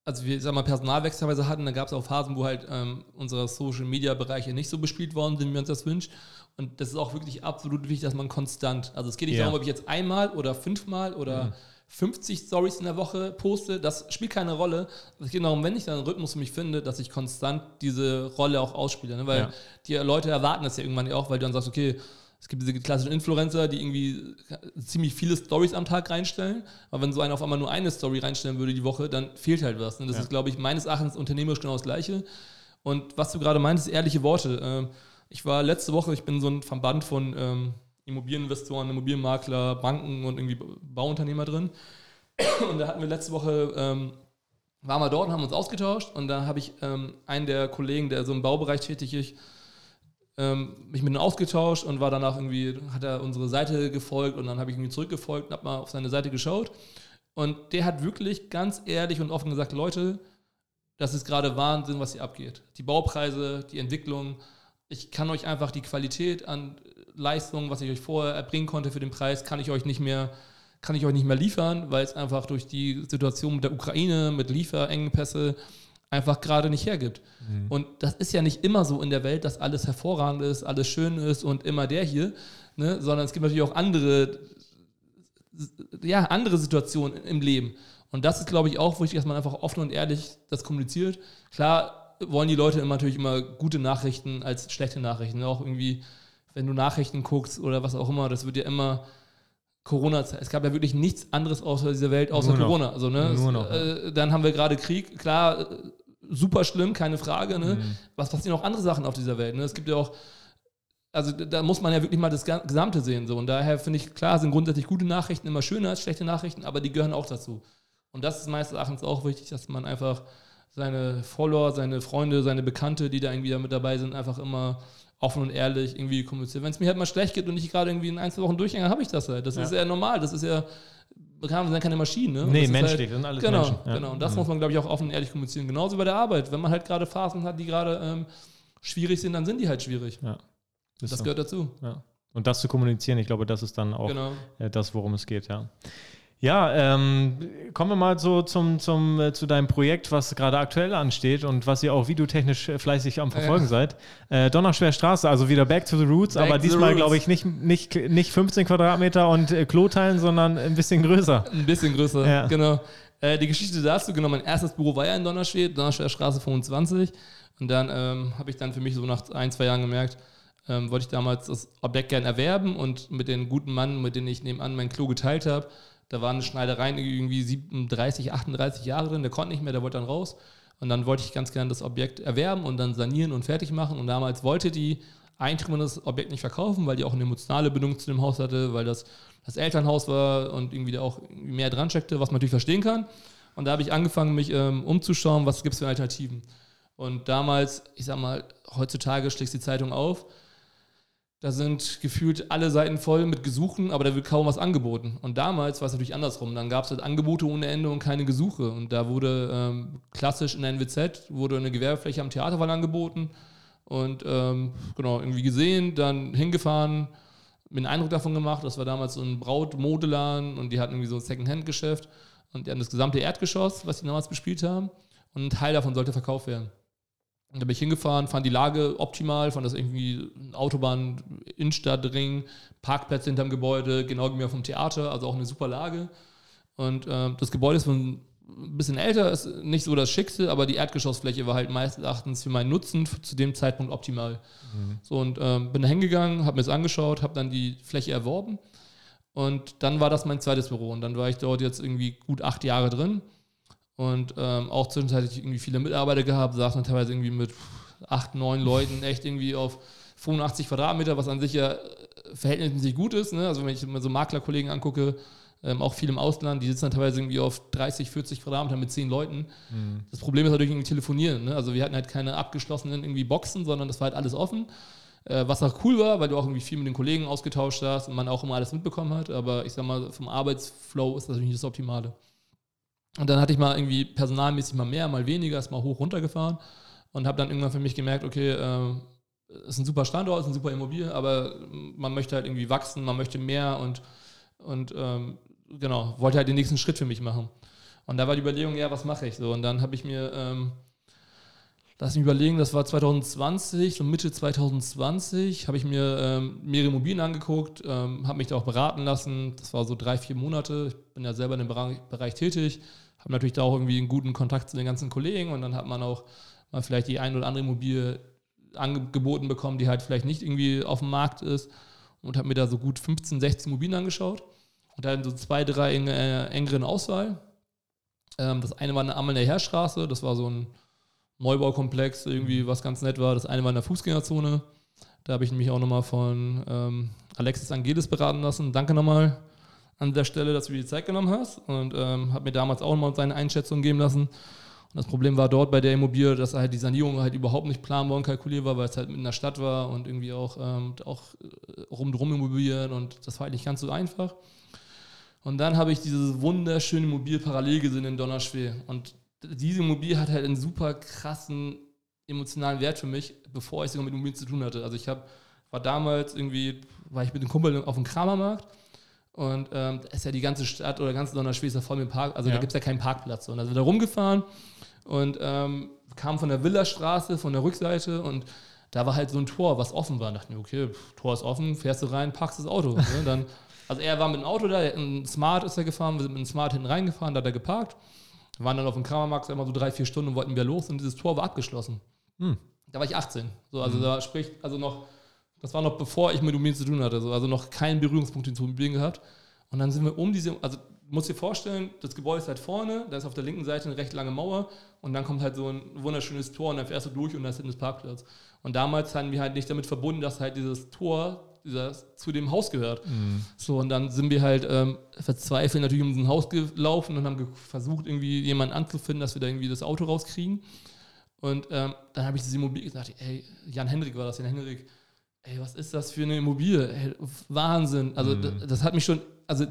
also wir sagen mal Personalwechsel teilweise hatten, dann gab es auch Phasen, wo halt ähm, unsere Social Media Bereiche nicht so bespielt worden sind, wie uns das wünschen. Und das ist auch wirklich absolut wichtig, dass man konstant, also es geht nicht ja. darum, ob ich jetzt einmal oder fünfmal oder mhm. 50 Stories in der Woche poste, das spielt keine Rolle. Es geht darum, wenn ich dann einen Rhythmus für mich finde, dass ich konstant diese Rolle auch ausspiele. Ne? Weil ja. die Leute erwarten das ja irgendwann auch, weil du dann sagst, okay, es gibt diese klassischen Influencer, die irgendwie ziemlich viele Stories am Tag reinstellen. Aber wenn so einer auf einmal nur eine Story reinstellen würde die Woche, dann fehlt halt was. Und das ja. ist, glaube ich, meines Erachtens unternehmerisch genau das Gleiche. Und was du gerade meintest, ehrliche Worte. Ähm, ich war letzte Woche, ich bin so ein Verband von ähm, Immobilieninvestoren, Immobilienmakler, Banken und irgendwie Bauunternehmer drin. Und da hatten wir letzte Woche, ähm, waren wir dort und haben uns ausgetauscht. Und da habe ich einen der Kollegen, der so im Baubereich tätig ist, mich mit ihm ausgetauscht und war danach irgendwie, hat er unsere Seite gefolgt und dann habe ich irgendwie zurückgefolgt und habe mal auf seine Seite geschaut. Und der hat wirklich ganz ehrlich und offen gesagt, Leute, das ist gerade Wahnsinn, was hier abgeht. Die Baupreise, die Entwicklung. Ich kann euch einfach die Qualität an Leistungen, was ich euch vorher erbringen konnte für den Preis, kann ich euch nicht mehr, kann ich euch nicht mehr liefern, weil es einfach durch die Situation mit der Ukraine, mit Lieferengpässe, einfach gerade nicht hergibt. Mhm. Und das ist ja nicht immer so in der Welt, dass alles hervorragend ist, alles schön ist und immer der hier, ne? sondern es gibt natürlich auch andere, ja, andere Situationen im Leben. Und das ist, glaube ich, auch wichtig, dass man einfach offen und ehrlich das kommuniziert. Klar wollen die Leute immer natürlich immer gute Nachrichten als schlechte Nachrichten. Auch irgendwie, wenn du Nachrichten guckst oder was auch immer, das wird ja immer Corona, es gab ja wirklich nichts anderes außer dieser Welt, außer Corona. Also, ne, Nur noch, äh, dann haben wir gerade Krieg. Klar, super schlimm, keine Frage. Ne? Mhm. Was passieren auch andere Sachen auf dieser Welt? Ne? Es gibt ja auch, also da muss man ja wirklich mal das Gesamte sehen. So. Und daher finde ich, klar, sind grundsätzlich gute Nachrichten immer schöner als schlechte Nachrichten, aber die gehören auch dazu. Und das ist meines Erachtens auch wichtig, dass man einfach seine Follower, seine Freunde, seine Bekannte, die da irgendwie da mit dabei sind, einfach immer offen und ehrlich irgendwie kommuniziert. Wenn es mir halt mal schlecht geht und ich gerade irgendwie in ein, zwei Wochen durchhänge, habe ich das halt. Das ja. ist ja normal. Das ist ja wir sind keine Maschinen. Ne? Nee, menschlich, halt, das sind alles genau, Menschen. Ja. Genau, und das mhm. muss man, glaube ich, auch offen und ehrlich kommunizieren. Genauso bei der Arbeit. Wenn man halt gerade Phasen hat, die gerade ähm, schwierig sind, dann sind die halt schwierig. Ja. Das so. gehört dazu. Ja. Und das zu kommunizieren, ich glaube, das ist dann auch Genau. äh, das, worum es geht, ja. Ja, ähm, kommen wir mal so zum, zum, äh, zu deinem Projekt, was gerade aktuell ansteht und was ihr auch videotechnisch äh, fleißig am Verfolgen Ja. seid. Äh, Donnerschwer Straße, also wieder Back to the Roots, Back aber diesmal glaube ich nicht, nicht, nicht 15 Quadratmeter und äh, Kloteilen, sondern ein bisschen größer. Ein bisschen größer, Ja. genau. Äh, die Geschichte dazu, genau, mein erstes Büro war ja in Donnerschwer Straße 25. Und dann ähm, habe ich dann für mich so nach ein, zwei Jahren gemerkt, ähm, wollte ich damals das Objekt gern erwerben und mit den guten Mann, mit denen ich nebenan mein Klo geteilt habe, da waren eine Schneidereien irgendwie 37, 38 Jahre drin, der konnte nicht mehr, der wollte dann raus. Und dann wollte ich ganz gern das Objekt erwerben und dann sanieren und fertig machen. Und damals wollte die Eigentümerin das Objekt nicht verkaufen, weil die auch eine emotionale Bindung zu dem Haus hatte, weil das das Elternhaus war und irgendwie da auch mehr dran steckte, was man natürlich verstehen kann. Und da habe ich angefangen, mich ähm, umzuschauen, was gibt es für Alternativen. Und damals, ich sag mal, heutzutage schlägst die Zeitung auf, da sind gefühlt alle Seiten voll mit Gesuchen, aber da wird kaum was angeboten. Und damals war es natürlich andersrum. Dann gab es halt Angebote ohne Ende und keine Gesuche. Und da wurde ähm, klassisch in der NWZ wurde eine Gewerbefläche am Theaterwall angeboten und ähm, genau irgendwie gesehen, dann hingefahren, mir einen Eindruck davon gemacht. Das war damals so ein Brautmodeladen und die hatten irgendwie so ein Second-Hand-Geschäft und die hatten das gesamte Erdgeschoss, was die damals bespielt haben und ein Teil davon sollte verkauft werden. Da bin ich hingefahren, fand die Lage optimal, fand das irgendwie Autobahn, Innenstadtring, Parkplätze hinterm Gebäude, genau gegenüber vom Theater, also auch eine super Lage. Und ähm, das Gebäude ist ein bisschen älter, ist nicht so das Schickste, aber die Erdgeschossfläche war halt meines Erachtens für meinen Nutzen zu dem Zeitpunkt optimal. So und ähm, bin da hingegangen, habe mir das angeschaut, habe dann die Fläche erworben und dann war das mein zweites Büro und dann war ich dort jetzt irgendwie gut acht Jahre drin und ähm, auch zwischenzeitlich irgendwie viele Mitarbeiter gehabt, saßen dann teilweise irgendwie mit acht, neun Leuten echt irgendwie auf 85 Quadratmeter, was an sich ja äh, verhältnismäßig gut ist. Ne? Also wenn ich mir so Maklerkollegen angucke, ähm, auch viel im Ausland, die sitzen dann teilweise irgendwie auf 30, 40 Quadratmeter mit zehn Leuten. Das Problem ist natürlich irgendwie telefonieren. Ne? Also wir hatten halt keine abgeschlossenen irgendwie Boxen, sondern das war halt alles offen. Äh, was auch cool war, weil du auch irgendwie viel mit den Kollegen ausgetauscht hast und man auch immer alles mitbekommen hat. Aber ich sag mal, vom Arbeitsflow ist das natürlich nicht das Optimale. Und dann hatte ich mal irgendwie personalmäßig mal mehr, mal weniger, ist mal hoch runtergefahren und habe dann irgendwann für mich gemerkt, okay, äh, ist ein super Standort, ist ein super Immobilie, aber man möchte halt irgendwie wachsen, man möchte mehr und, und ähm, genau, wollte halt den nächsten Schritt für mich machen. Und da war die Überlegung, ja, was mache ich so? Und dann habe ich mir, ähm, lass mich überlegen, das war 2020, so Mitte 2020, habe ich mir ähm, mehrere Immobilien angeguckt, ähm, habe mich da auch beraten lassen. Das war so drei, vier Monate. Ich bin ja selber in dem Bereich, tätig, habe natürlich da auch irgendwie einen guten Kontakt zu den ganzen Kollegen und dann hat man auch mal vielleicht die ein oder andere Immobilie angeboten bekommen, die halt vielleicht nicht irgendwie auf dem Markt ist und habe mir da so gut 15, 16 Immobilien angeschaut und dann so zwei, drei in äh, engeren Auswahl. Ähm, das eine war eine Amelner Heerstraße, das war so ein Neubaukomplex, irgendwie was ganz nett war. Das eine war in der Fußgängerzone. Da habe ich mich auch nochmal von ähm, Alexis Angelis beraten lassen. Danke nochmal an der Stelle, dass du dir die Zeit genommen hast und ähm, habe mir damals auch nochmal seine Einschätzung geben lassen. Und das Problem war dort bei der Immobilie, dass halt die Sanierung halt überhaupt nicht planbar und kalkulierbar, weil es halt in der Stadt war und irgendwie auch, ähm, auch äh, rumdrum Immobilien und das war halt nicht ganz so einfach. Und dann habe ich dieses wunderschöne Immobilie parallel gesehen in Donnerschwee. Und diese Immobilie hat halt einen super krassen emotionalen Wert für mich, bevor ich sogar mit Immobilien zu tun hatte. Also ich habe, war damals irgendwie, war ich mit einem Kumpel auf dem Kramermarkt und ähm, da ist ja die ganze Stadt oder ganz ja voll mit Park, also Ja. da gibt es ja keinen Parkplatz. Und da sind wir da rumgefahren und ähm, kam von der Villastraße, von der Rückseite und da war halt so ein Tor, was offen war. Da dachte ich mir, okay, pff, Tor ist offen, fährst du rein, packst das Auto. ne? Dann, also er war mit dem Auto da, ein Smart ist er gefahren, wir sind mit dem Smart hinten reingefahren, da hat er geparkt. Wir waren dann auf dem Kramermarkt immer so drei, vier Stunden und wollten wieder los und dieses Tor war abgeschlossen. Hm. Da war ich 18. So, also da spricht, also noch, das war noch bevor ich mit Immobilien zu tun hatte, so, also noch keinen Berührungspunkt zu Immobilien gehabt. Und dann sind wir um diese, also musst dir vorstellen, das Gebäude ist halt vorne, da ist auf der linken Seite eine recht lange Mauer und dann kommt halt so ein wunderschönes Tor und dann fährst du durch und da ist hinten das Parkplatz. Und damals hatten wir halt nicht damit verbunden, dass halt dieses Tor dieser, zu dem Haus gehört. So, und dann sind wir halt ähm, verzweifelt natürlich um unser Haus gelaufen und haben versucht, irgendwie jemanden anzufinden, dass wir da irgendwie das Auto rauskriegen. Und ähm, dann habe ich diese Immobilie gesagt, ey, Jan Henrik war das, Jan Henrik, ey, was ist das für eine Immobilie? Ey, Wahnsinn. Also das, das hat mich schon, also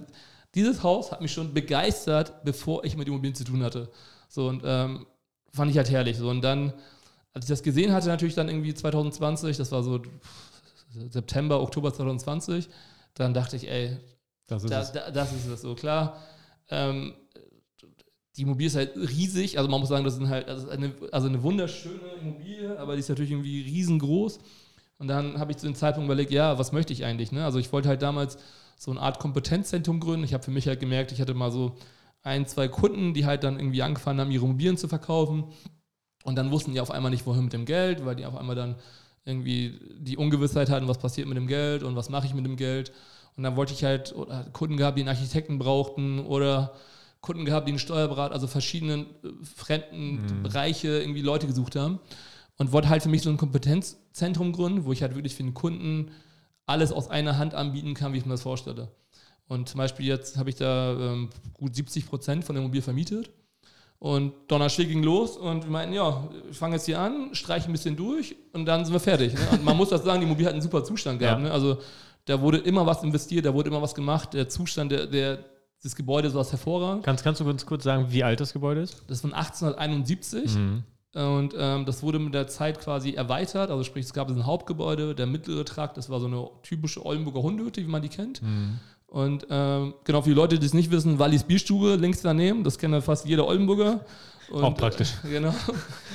dieses Haus hat mich schon begeistert, bevor ich mit Immobilien zu tun hatte. So und ähm, fand ich halt herrlich. So und dann, als ich das gesehen hatte, natürlich dann irgendwie 2020, das war so September, Oktober 2020, dann dachte ich, ey, Das ist da, es. da, das ist es so, klar. Ähm, die Immobilie ist halt riesig, also man muss sagen, das ist halt das ist eine, also eine wunderschöne Immobilie, aber die ist natürlich irgendwie riesengroß. Und dann habe ich zu dem Zeitpunkt überlegt, ja, was möchte ich eigentlich? Ne? Also ich wollte halt damals so eine Art Kompetenzzentrum gründen. Ich habe für mich halt gemerkt, ich hatte mal so ein, zwei Kunden, die halt dann irgendwie angefangen haben, ihre Immobilien zu verkaufen. Und dann wussten die auf einmal nicht, wohin mit dem Geld, weil die auf einmal dann irgendwie die Ungewissheit hatten, was passiert mit dem Geld und was mache ich mit dem Geld. Und dann wollte ich halt Kunden gehabt, die einen Architekten brauchten oder Kunden gehabt, die einen Steuerberater, also verschiedene äh, fremden Bereiche irgendwie Leute gesucht haben. Und wollte halt für mich so ein Kompetenzzentrum gründen, wo ich halt wirklich für den Kunden alles aus einer Hand anbieten kann, wie ich mir das vorstelle. Und zum Beispiel jetzt habe ich da ähm, gut 70 Prozent von der Immobilie vermietet. Und Donnerstag ging los und wir meinten, ja, ich fange jetzt hier an, streiche ein bisschen durch und dann sind wir fertig. Ne? Und man muss das sagen, die Immobilie hat einen super Zustand gehabt. Ja. Ne? Also da wurde immer was investiert, da wurde immer was gemacht. Der Zustand der, der, des Gebäudes war hervorragend. Kannst, kannst du uns kurz sagen, wie alt das Gebäude ist? Das ist von 1871 Mhm. und ähm, das wurde mit der Zeit quasi erweitert. Also sprich, es gab ein Hauptgebäude, der mittlere Trakt, das war so eine typische Oldenburger Hundehütte, wie man die kennt. Mhm. Und ähm, genau, für die Leute, die es nicht wissen, Wallis Bierstube links daneben, das kennt ja fast jeder Oldenburger. Und, Auch praktisch. Äh, genau.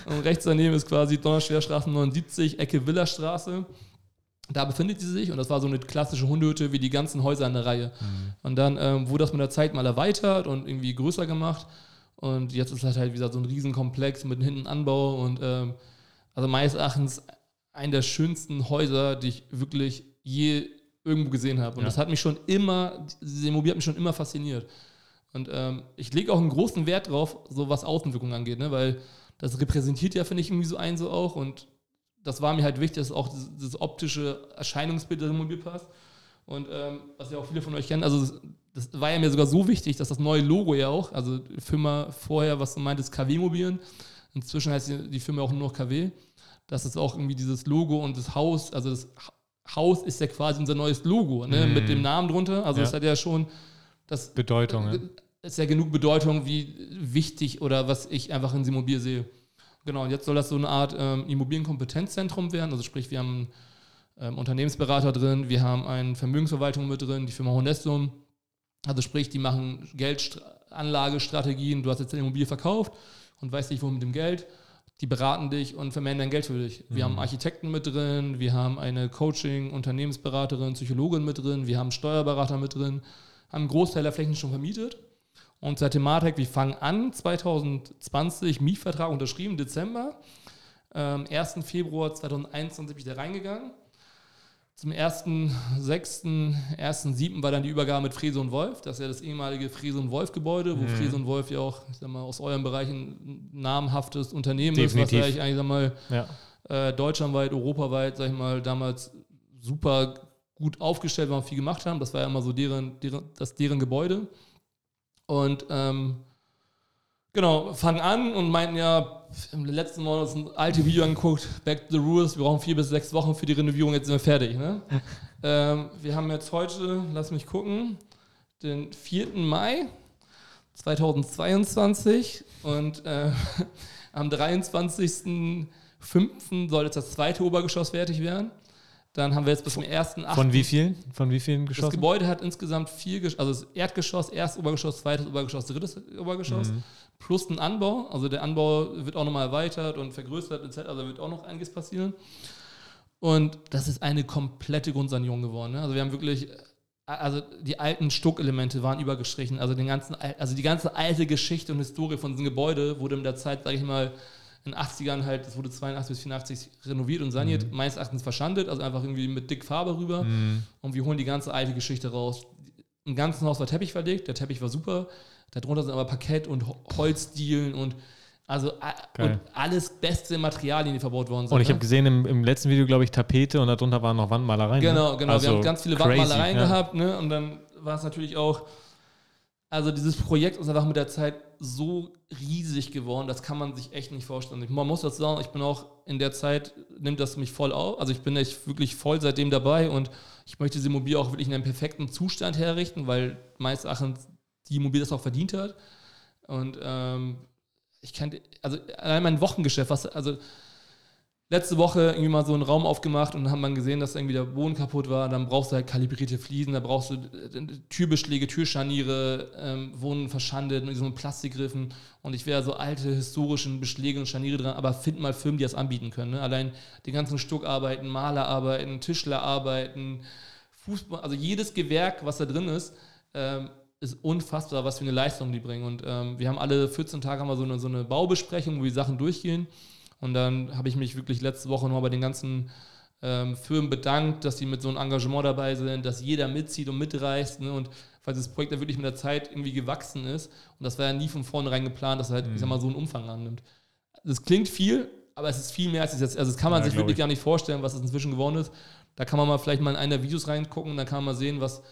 Und rechts daneben ist quasi Donnerschwerstraße 79, Ecke Willerstraße. Da befindet sie sich und das war so eine klassische Hundehütte wie die ganzen Häuser in der Reihe. Und dann ähm, wurde das mit der Zeit mal erweitert und irgendwie größer gemacht. Und jetzt ist das halt wieder so ein Riesenkomplex mit hinten Anbau und ähm, also meines Erachtens ein der schönsten Häuser, die ich wirklich je irgendwo gesehen habe. Und Ja. das hat mich schon immer, diese Immobilie hat mich schon immer fasziniert. Und ähm, ich lege auch einen großen Wert drauf, so was Außenwirkung angeht, ne? weil das repräsentiert ja, finde ich, irgendwie so einen so auch. Und das war mir halt wichtig, dass auch das, das optische Erscheinungsbild der Immobilie passt. Und ähm, was ja auch viele von euch kennen, also das, war ja mir sogar so wichtig, dass das neue Logo ja auch, also die Firma vorher, was du meintest, KW Immobilien, inzwischen heißt die, Firma auch nur noch KW, dass es auch irgendwie dieses Logo und das Haus, also das Haus ist ja quasi unser neues Logo, ne, Mhm. mit dem Namen drunter. Also Ja. das hat ja schon, das Bedeutung. Ja. ist ja genug Bedeutung, wie wichtig oder was ich einfach in Immobilie sehe. Genau, und jetzt soll das so eine Art ähm, Immobilienkompetenzzentrum werden. Also sprich, wir haben einen ähm, Unternehmensberater drin, wir haben eine Vermögensverwaltung mit drin, die Firma Honestum. Also sprich, die machen Geldanlagestrategien. Du hast jetzt eine Immobilie verkauft und weißt nicht, wohin mit dem Geld. Die beraten dich und vermehren dein Geld für dich. Wir haben Architekten mit drin, wir haben eine Coaching, Unternehmensberaterin, Psychologin mit drin, wir haben Steuerberater mit drin, haben einen Großteil der Flächen schon vermietet. Und zur Thematik, wir fangen an, 2020, Mietvertrag unterschrieben, Dezember. Ähm, 1. Februar 2021 bin ich da reingegangen. Zum 1.6., 1.7. war dann die Übergabe mit Frese und Wolf. Das ist ja das ehemalige Frese und Wolf Gebäude, wo Mhm. Frese und Wolf ja auch, ich sag mal, aus eurem Bereich ein namhaftes Unternehmen Definitiv. ist, was ja eigentlich, sag mal, Ja. äh, deutschlandweit, europaweit, sag ich mal, damals super gut aufgestellt waren, viel gemacht haben. Das war ja immer so deren, deren, das deren Gebäude. Und ähm, genau, fangen an und meinten ja, im letzten Mal uns ein altes Video angeguckt, Back to the Rules, wir brauchen vier bis sechs Wochen für die Renovierung, jetzt sind wir fertig. Ne? ähm, wir haben jetzt heute, lass mich gucken, den 4. Mai 2022 und äh, am 23.05. soll jetzt das zweite Obergeschoss fertig werden. Dann haben wir jetzt bis zum 1.8. Von wie vielen? Von wie vielen Das Geschossen? Gebäude hat insgesamt vier, Gesch- also das Erdgeschoss, erstes Obergeschoss, zweites Obergeschoss, drittes Obergeschoss, Mhm. plus ein Anbau. Also der Anbau wird auch nochmal erweitert und vergrößert, etc. Also wird auch noch einiges passieren. Und das ist eine komplette Grundsanierung geworden. Ne? Also wir haben wirklich, äh, also die alten Stuckelemente waren übergestrichen. Also, den ganzen, al- also die ganze alte Geschichte und Historie von diesem Gebäude wurde in der Zeit, sage ich mal, in den 80ern halt, das wurde 82 bis 84 renoviert und saniert, meines Erachtens verschandet, also einfach irgendwie mit dick Farbe rüber. Mhm. Und wir holen die ganze alte Geschichte raus. Im ganzen Haus war Teppich verlegt, der Teppich war super. Darunter sind aber Parkett und Ho- Holzdielen und also und alles beste Materialien, die verbaut worden sind. Und ich ne? habe gesehen im, im letzten Video, glaube ich, Tapete und darunter waren noch Wandmalereien. ne? Genau, genau. Also wir haben ganz viele crazy, Wandmalereien ja. gehabt, ne? Und dann war es natürlich auch, also dieses Projekt ist einfach mit der Zeit so riesig geworden, das kann man sich echt nicht vorstellen. Man muss das sagen, ich bin auch in der Zeit, nimmt das mich voll auf. Also ich bin echt wirklich voll seitdem dabei und ich möchte diese Immobilie auch wirklich in einem perfekten Zustand herrichten, weil meines Erachtens die Immobilie das auch verdient hat. Und ähm, ich kann, also allein mein Wochengeschäft, was, also letzte Woche irgendwie mal so einen Raum aufgemacht und haben dann gesehen, dass irgendwie der Boden kaputt war. Dann brauchst du halt kalibrierte Fliesen, da brauchst du äh, Türbeschläge, Türscharniere, ähm, wurden verschandet mit so einem Plastikgriffen. Und ich wäre so alte historischen Beschläge und Scharniere dran, aber find mal Firmen, die das anbieten können. Ne? Allein die ganzen Stuckarbeiten, Malerarbeiten, Tischlerarbeiten, Fußball, also jedes Gewerk, was da drin ist, ähm, ist unfassbar, was für eine Leistung die bringen. Und ähm, wir haben alle 14 Tage haben wir so eine, so eine Baubesprechung, wo die Sachen durchgehen. Und dann habe ich mich wirklich letzte Woche nochmal bei den ganzen ähm, Firmen bedankt, dass die mit so einem Engagement dabei sind, dass jeder mitzieht und mitreißt. Ne? Und weil das Projekt dann wirklich mit der Zeit irgendwie gewachsen ist. Und das war ja nie von vornherein geplant, dass er halt, mhm. ich sag mal, so einen Umfang annimmt. Das klingt viel, aber es ist viel mehr als es jetzt. Also, das kann man ja, sich wirklich ich. gar nicht vorstellen, was es inzwischen geworden ist. Da kann man mal vielleicht mal in einer der Videos reingucken, dann kann man mal sehen, was.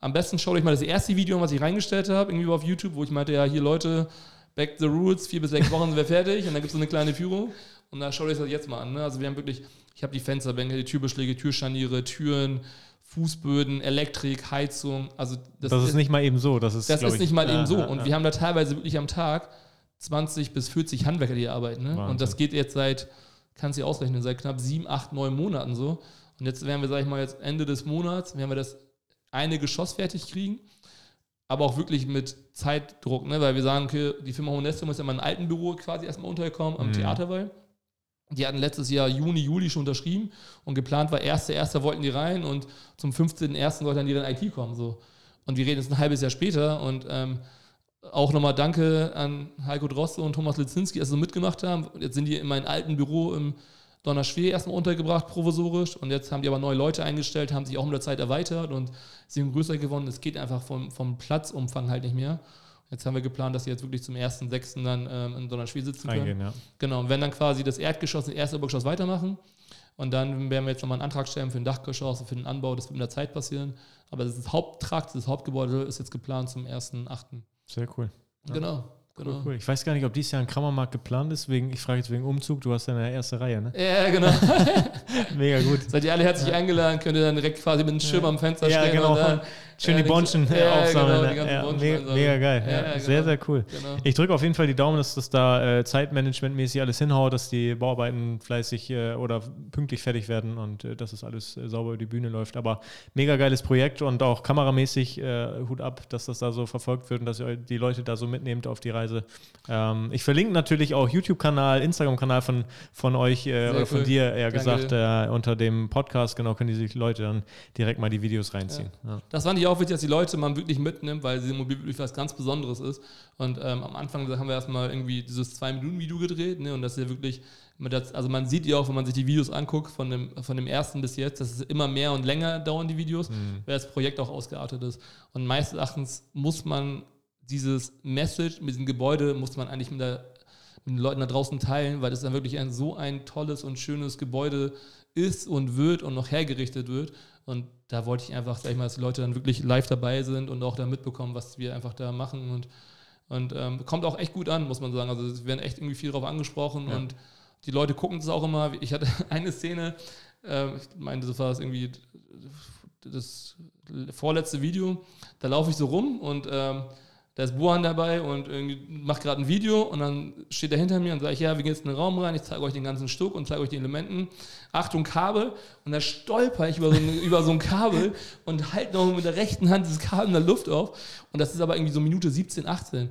Am besten schaut euch mal das erste Video an, was ich reingestellt habe, irgendwie auf YouTube, wo ich meinte, ja, hier Leute, back the rules, vier bis sechs Wochen sind wir fertig und dann gibt es so eine kleine Führung. Und da schaut euch das jetzt mal an. Ne? Also wir haben wirklich, ich habe die Fensterbänke, die Türbeschläge, Türscharniere, Türen, Fußböden, Elektrik, Heizung. Also das, das ist, ist, nicht mal eben so. Das ist, das ist nicht mal eben so. Und wir haben da teilweise wirklich am Tag 20 bis 40 Handwerker, die arbeiten. Ne? Und das geht jetzt seit, kannst du ausrechnen, seit knapp sieben, acht, neun Monaten so. Und jetzt werden wir, sag ich mal, jetzt Ende des Monats, werden wir das eine Geschoss fertig kriegen aber auch wirklich mit Zeitdruck, ne? weil wir sagen, okay, die Firma Honestum ist ja in meinem alten Büro quasi erstmal untergekommen am mhm. Theaterwall. Die hatten letztes Jahr Juni, Juli schon unterschrieben und geplant war, 1.1. wollten die rein und zum 15.1. sollte dann die in IT kommen. So. Und wir reden jetzt ein halbes Jahr später und ähm, auch nochmal Danke an Heiko Droste und Thomas Lizinski, dass sie mitgemacht haben. Jetzt sind die in meinem alten Büro im Donnerschwer erstmal untergebracht, provisorisch. Und jetzt haben die aber neue Leute eingestellt, haben sich auch mit der Zeit erweitert und sind größer geworden. Es geht einfach vom, vom Platzumfang halt nicht mehr. Jetzt haben wir geplant, dass sie jetzt wirklich zum 1.6. dann ähm, in Donnerschwer sitzen können. Eingehen, ja. Genau, und wenn dann quasi das Erdgeschoss, das erste Obergeschoss weitermachen. Und dann werden wir jetzt nochmal einen Antrag stellen für ein Dachgeschoss, für den Anbau. Das wird mit der Zeit passieren. Aber das Haupttrakt, das Hauptgebäude ist jetzt geplant zum 1.8. Sehr cool. Ja. Genau. Genau. Cool, cool. Ich weiß gar nicht, ob dieses Jahr ein Krammermarkt geplant ist. Wegen, ich frage jetzt wegen Umzug. Du hast ja eine erste Reihe, ne? Ja, genau. Mega gut. Seid ihr alle herzlich ja. eingeladen? Könnt ihr dann direkt quasi mit einem Schirm ja. am Fenster ja, stehen. Genau. Dann, Schön die Bonschen ja, aufsammeln. Genau, ja, mega, mega, geil. Genau. Sehr, sehr cool. Genau. Ich drücke auf jeden Fall die Daumen, dass das da äh, zeitmanagementmäßig alles hinhaut, dass die Bauarbeiten fleißig äh, oder pünktlich fertig werden und äh, dass es alles äh, sauber über die Bühne läuft. Aber mega geiles Projekt und auch kameramäßig äh, Hut ab, dass das da so verfolgt wird und dass ihr die Leute da so mitnehmt auf die Reise. Ähm, ich verlinke natürlich auch YouTube-Kanal, Instagram-Kanal von, von euch äh, oder von dir eher Danke. gesagt unter dem Podcast. Genau, können die sich Leute dann direkt mal die Videos reinziehen. Ja. Das fand ich auch wichtig, dass die Leute man wirklich mitnimmt, weil diese Immobilie wirklich was ganz Besonderes ist. Und ähm, am Anfang haben wir erstmal irgendwie dieses Zwei-Minuten-Video gedreht ne? und das ist ja wirklich, also man sieht ja auch, wenn man sich die Videos anguckt, von dem, von dem ersten bis jetzt, dass es immer mehr und länger dauern, die Videos, mhm. weil das Projekt auch ausgeartet ist. Und meines Erachtens muss man dieses Message mit diesem Gebäude, muss man eigentlich mit, der, mit den Leuten da draußen teilen, weil das dann wirklich ein so ein tolles und schönes Gebäude ist und wird und noch hergerichtet wird. Und da wollte ich einfach, sag ich mal, dass die Leute dann wirklich live dabei sind und auch da mitbekommen, was wir einfach da machen. Und, und ähm, kommt auch echt gut an, muss man sagen. Also es werden echt irgendwie viel drauf angesprochen ja. und die Leute gucken es auch immer. Ich hatte eine Szene, äh, ich meinte, das war das irgendwie das vorletzte Video, da laufe ich so rum und ähm, da ist Buhan dabei und macht gerade ein Video und dann steht er hinter mir und sage ich, ja, wir gehen jetzt in den Raum rein, ich zeige euch den ganzen Stuck und zeige euch die Elementen. Achtung, Kabel. Und da stolper ich über so ein, über so ein Kabel und halte noch mit der rechten Hand dieses Kabel in der Luft auf. Und das ist aber irgendwie so Minute 17, 18.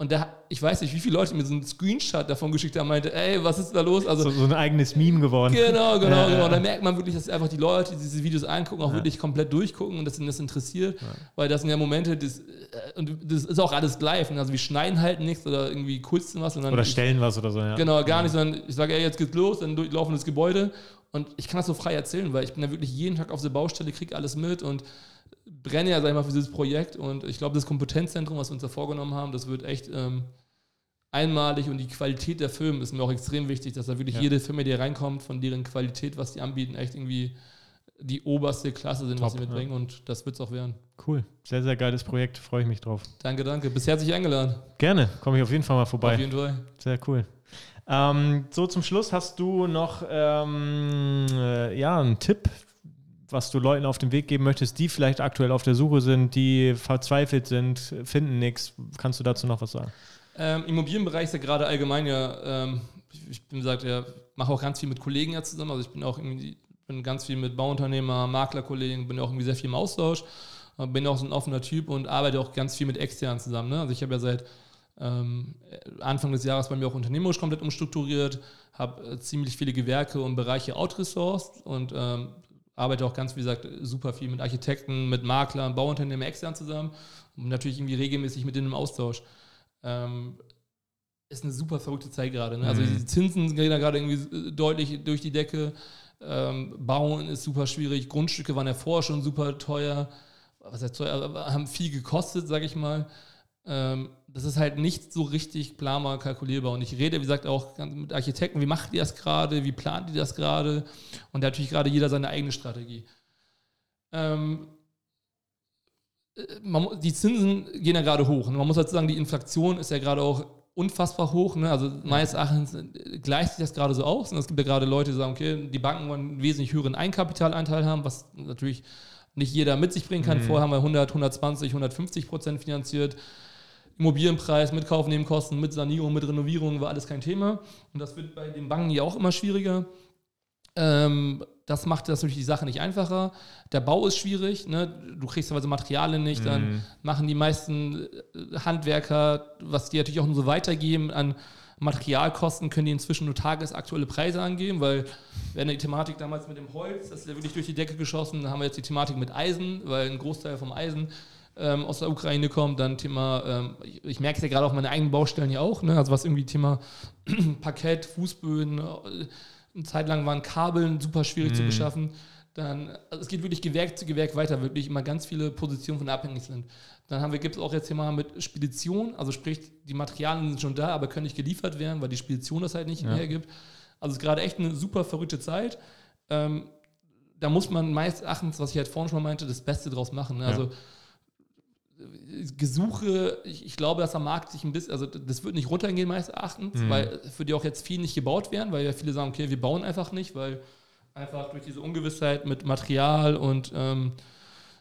Und da, ich weiß nicht, wie viele Leute mir so einen Screenshot davon geschickt haben, meinte, ey, was ist da los? Also, so, so ein eigenes Meme geworden. Genau, genau, ja, genau. Und da merkt man wirklich, dass einfach die Leute, die diese Videos angucken, auch ja. wirklich komplett durchgucken und dass ihnen das interessiert. Ja. Weil das sind ja Momente, das, äh, und das ist auch alles live. Also wir schneiden halt nichts oder irgendwie kulzen was. oder stellen was oder so, ja. Genau, gar nicht, sondern ich sage, ey, jetzt geht's los, dann durchlaufen das Gebäude. Und ich kann das so frei erzählen, weil ich bin da wirklich jeden Tag auf der Baustelle, kriege alles mit und brenne ja, sag ich mal, für dieses Projekt. Und ich glaube, das Kompetenzzentrum, was wir uns da vorgenommen haben, das wird echt ähm, einmalig und die Qualität der Filme ist mir auch extrem wichtig, dass da wirklich ja. jede Firma, die reinkommt, von deren Qualität, was die anbieten, echt irgendwie die oberste Klasse sind, Top, was sie mitbringen ja. und das wird es auch werden. Cool, sehr, sehr geiles Projekt, freue ich mich drauf. Danke, danke. Bis herzlich eingeladen. Gerne, komme ich auf jeden Fall mal vorbei. Auf jeden Fall. Sehr cool. Ähm, so zum Schluss hast du noch ähm, äh, ja, einen Tipp, was du Leuten auf den Weg geben möchtest, die vielleicht aktuell auf der Suche sind, die verzweifelt sind, finden nichts. Kannst du dazu noch was sagen? Ähm, Immobilienbereich ist ja gerade allgemein ja ähm, ich, ich bin gesagt, ja, mache auch ganz viel mit Kollegen ja zusammen. Also ich bin auch irgendwie, bin ganz viel mit Bauunternehmer, Maklerkollegen, bin auch irgendwie sehr viel im Austausch, bin auch so ein offener Typ und arbeite auch ganz viel mit externen zusammen. Ne? Also ich habe ja seit ähm, Anfang des Jahres bei mir auch unternehmerisch komplett umstrukturiert, habe äh, ziemlich viele Gewerke und Bereiche outresourced und ähm, arbeite auch ganz, wie gesagt, super viel mit Architekten, mit Maklern, Bauunternehmen extern zusammen und natürlich irgendwie regelmäßig mit denen im Austausch. Ähm, ist eine super verrückte Zeit gerade. Ne? Also mhm. die Zinsen gehen da gerade irgendwie deutlich durch die Decke. Ähm, Bauen ist super schwierig. Grundstücke waren ja vorher schon super teuer. Was heißt teuer? Haben viel gekostet, sage ich mal. Ähm, das ist halt nicht so richtig planbar kalkulierbar. Und ich rede, wie gesagt, auch mit Architekten, wie macht ihr das gerade, wie plant ihr das gerade? Und da hat natürlich gerade jeder seine eigene Strategie. Ähm, äh, man, die Zinsen gehen ja gerade hoch. Und man muss halt sagen, die Inflation ist ja gerade auch unfassbar hoch. Ne? Also meines Erachtens äh, gleicht sich das gerade so aus. Und es gibt ja gerade Leute, die sagen, okay, die Banken wollen einen wesentlich höheren Eigenkapitaleinteil haben, was natürlich nicht jeder mit sich bringen kann. Mhm. Vorher haben wir 100, 120, 150 Prozent finanziert. Immobilienpreis mit Kaufnebenkosten, mit Sanierung, mit Renovierung war alles kein Thema. Und das wird bei den Banken ja auch immer schwieriger. Ähm, das macht das natürlich die Sache nicht einfacher. Der Bau ist schwierig, ne? du kriegst teilweise Materialien nicht, dann mhm. machen die meisten äh, Handwerker, was die natürlich auch nur so weitergeben an Materialkosten, können die inzwischen nur tagesaktuelle Preise angeben, weil wir hatten die Thematik damals mit dem Holz, das ist ja wirklich durch die Decke geschossen, dann haben wir jetzt die Thematik mit Eisen, weil ein Großteil vom Eisen ähm, aus der Ukraine kommt, dann Thema, ähm, ich, ich merke es ja gerade auf meine eigenen Baustellen ja auch, ne? also was irgendwie Thema Parkett, Fußböden, äh, eine Zeit lang waren Kabeln super schwierig mhm. zu beschaffen. Dann, also es geht wirklich Gewerk zu Gewerk weiter, wirklich immer ganz viele Positionen von abhängig sind. Dann gibt es auch jetzt Thema mit Spedition, also sprich, die Materialien sind schon da, aber können nicht geliefert werden, weil die Spedition das halt nicht ja. hergibt. Also es ist gerade echt eine super verrückte Zeit. Ähm, da muss man meist Erachtens, was ich halt vorhin schon mal meinte, das Beste draus machen. Ne? Also ja Gesuche, ich, ich, glaube, dass am Markt sich ein bisschen, also das wird nicht runtergehen meines Erachtens, mhm. weil für die auch jetzt viel nicht gebaut werden, weil ja viele sagen, okay, wir bauen einfach nicht, weil einfach durch diese Ungewissheit mit Material und ähm,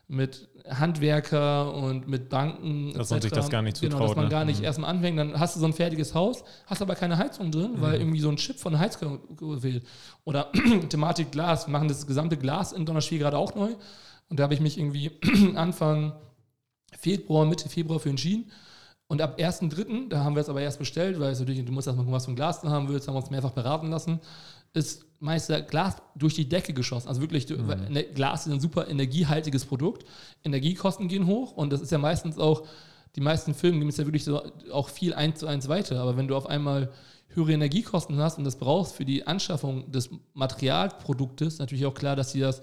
mit Handwerker und mit Banken. Dass man sich das gar nicht zutraut. Genau, dass man ne? gar nicht mhm. erstmal anfängt. Dann hast du so ein fertiges Haus, hast aber keine Heizung drin, mhm. weil irgendwie so ein Chip von der Heizung gewählt. Oder Thematik Glas, wir machen das gesamte Glas in Donnerschwil gerade auch neu. Und da habe ich mich irgendwie Anfang Februar, Mitte Februar für entschieden. Und ab 1.3., da haben wir es aber erst bestellt, weil es natürlich, du musst erstmal gucken, was für ein Glas du haben willst, haben wir uns mehrfach beraten lassen, ist meist das Glas durch die Decke geschossen. Also wirklich, mhm. Glas ist ein super energiehaltiges Produkt. Energiekosten gehen hoch und das ist ja meistens auch, die meisten Filme geben es ja wirklich so auch viel eins zu eins weiter. Aber wenn du auf einmal höhere Energiekosten hast und das brauchst für die Anschaffung des Materialproduktes, natürlich auch klar, dass sie das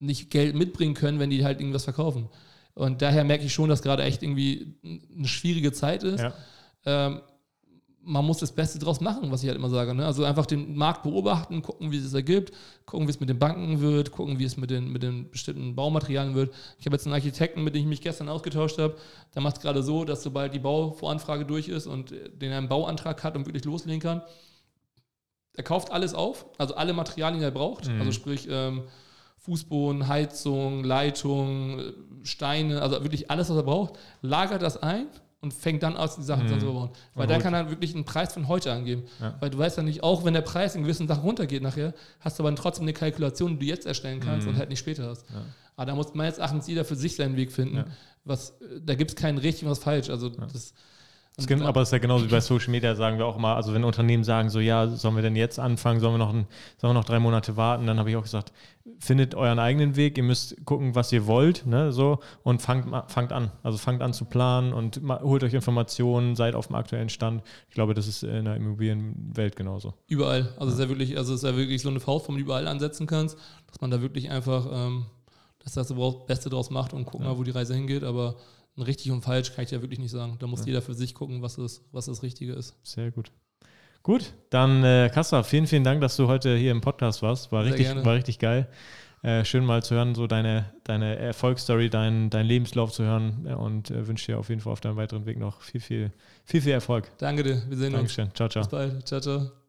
nicht Geld mitbringen können, wenn die halt irgendwas verkaufen. Und daher merke ich schon, dass gerade echt irgendwie eine schwierige Zeit ist. Ja. Ähm, man muss das Beste draus machen, was ich halt immer sage. Ne? Also einfach den Markt beobachten, gucken, wie es ergibt, gucken, wie es mit den Banken wird, gucken, wie es mit den, mit den bestimmten Baumaterialien wird. Ich habe jetzt einen Architekten, mit dem ich mich gestern ausgetauscht habe, der macht es gerade so, dass sobald die Bauvoranfrage durch ist und den einen Bauantrag hat und wirklich loslegen kann, er kauft alles auf, also alle Materialien, die er braucht. Mhm. Also sprich, ähm, Fußboden, Heizung, Leitung, Steine, also wirklich alles, was er braucht, lagert das ein und fängt dann aus, die Sachen mhm. zu bauen. Weil da kann er wirklich einen Preis von heute angeben. Ja. Weil du weißt ja nicht, auch wenn der Preis in gewissen Sachen runtergeht nachher, hast du aber trotzdem eine Kalkulation, die du jetzt erstellen kannst mhm. und halt nicht später hast. Ja. Aber da muss meines Erachtens jeder für sich seinen Weg finden. Ja. Was, da gibt es keinen richtig und was falsch. Also das es gibt, aber es ist ja genauso wie bei Social Media, sagen wir auch mal, also wenn Unternehmen sagen, so ja, sollen wir denn jetzt anfangen, sollen wir noch, ein, sollen wir noch drei Monate warten, dann habe ich auch gesagt, findet euren eigenen Weg, ihr müsst gucken, was ihr wollt, ne, so, und fangt, fangt an. Also fangt an zu planen und holt euch Informationen, seid auf dem aktuellen Stand. Ich glaube, das ist in der Immobilienwelt genauso. Überall. Also es ist ja wirklich, also es ist ja wirklich so eine Faust, wo man überall ansetzen kannst, dass man da wirklich einfach ähm, das, das Beste draus macht und gucken ja. mal, wo die Reise hingeht, aber ein richtig und falsch kann ich ja wirklich nicht sagen. Da muss ja. jeder für sich gucken, was das, was das Richtige ist. Sehr gut. Gut, dann äh, Kassa, vielen, vielen Dank, dass du heute hier im Podcast warst. War, richtig, war richtig geil. Äh, schön mal zu hören, so deine, deine Erfolgsstory, dein, dein Lebenslauf zu hören und äh, wünsche dir auf jeden Fall auf deinem weiteren Weg noch viel, viel, viel, viel Erfolg. Danke dir, wir sehen Dankeschön. uns. Ciao, ciao. Bis bald. Ciao, ciao.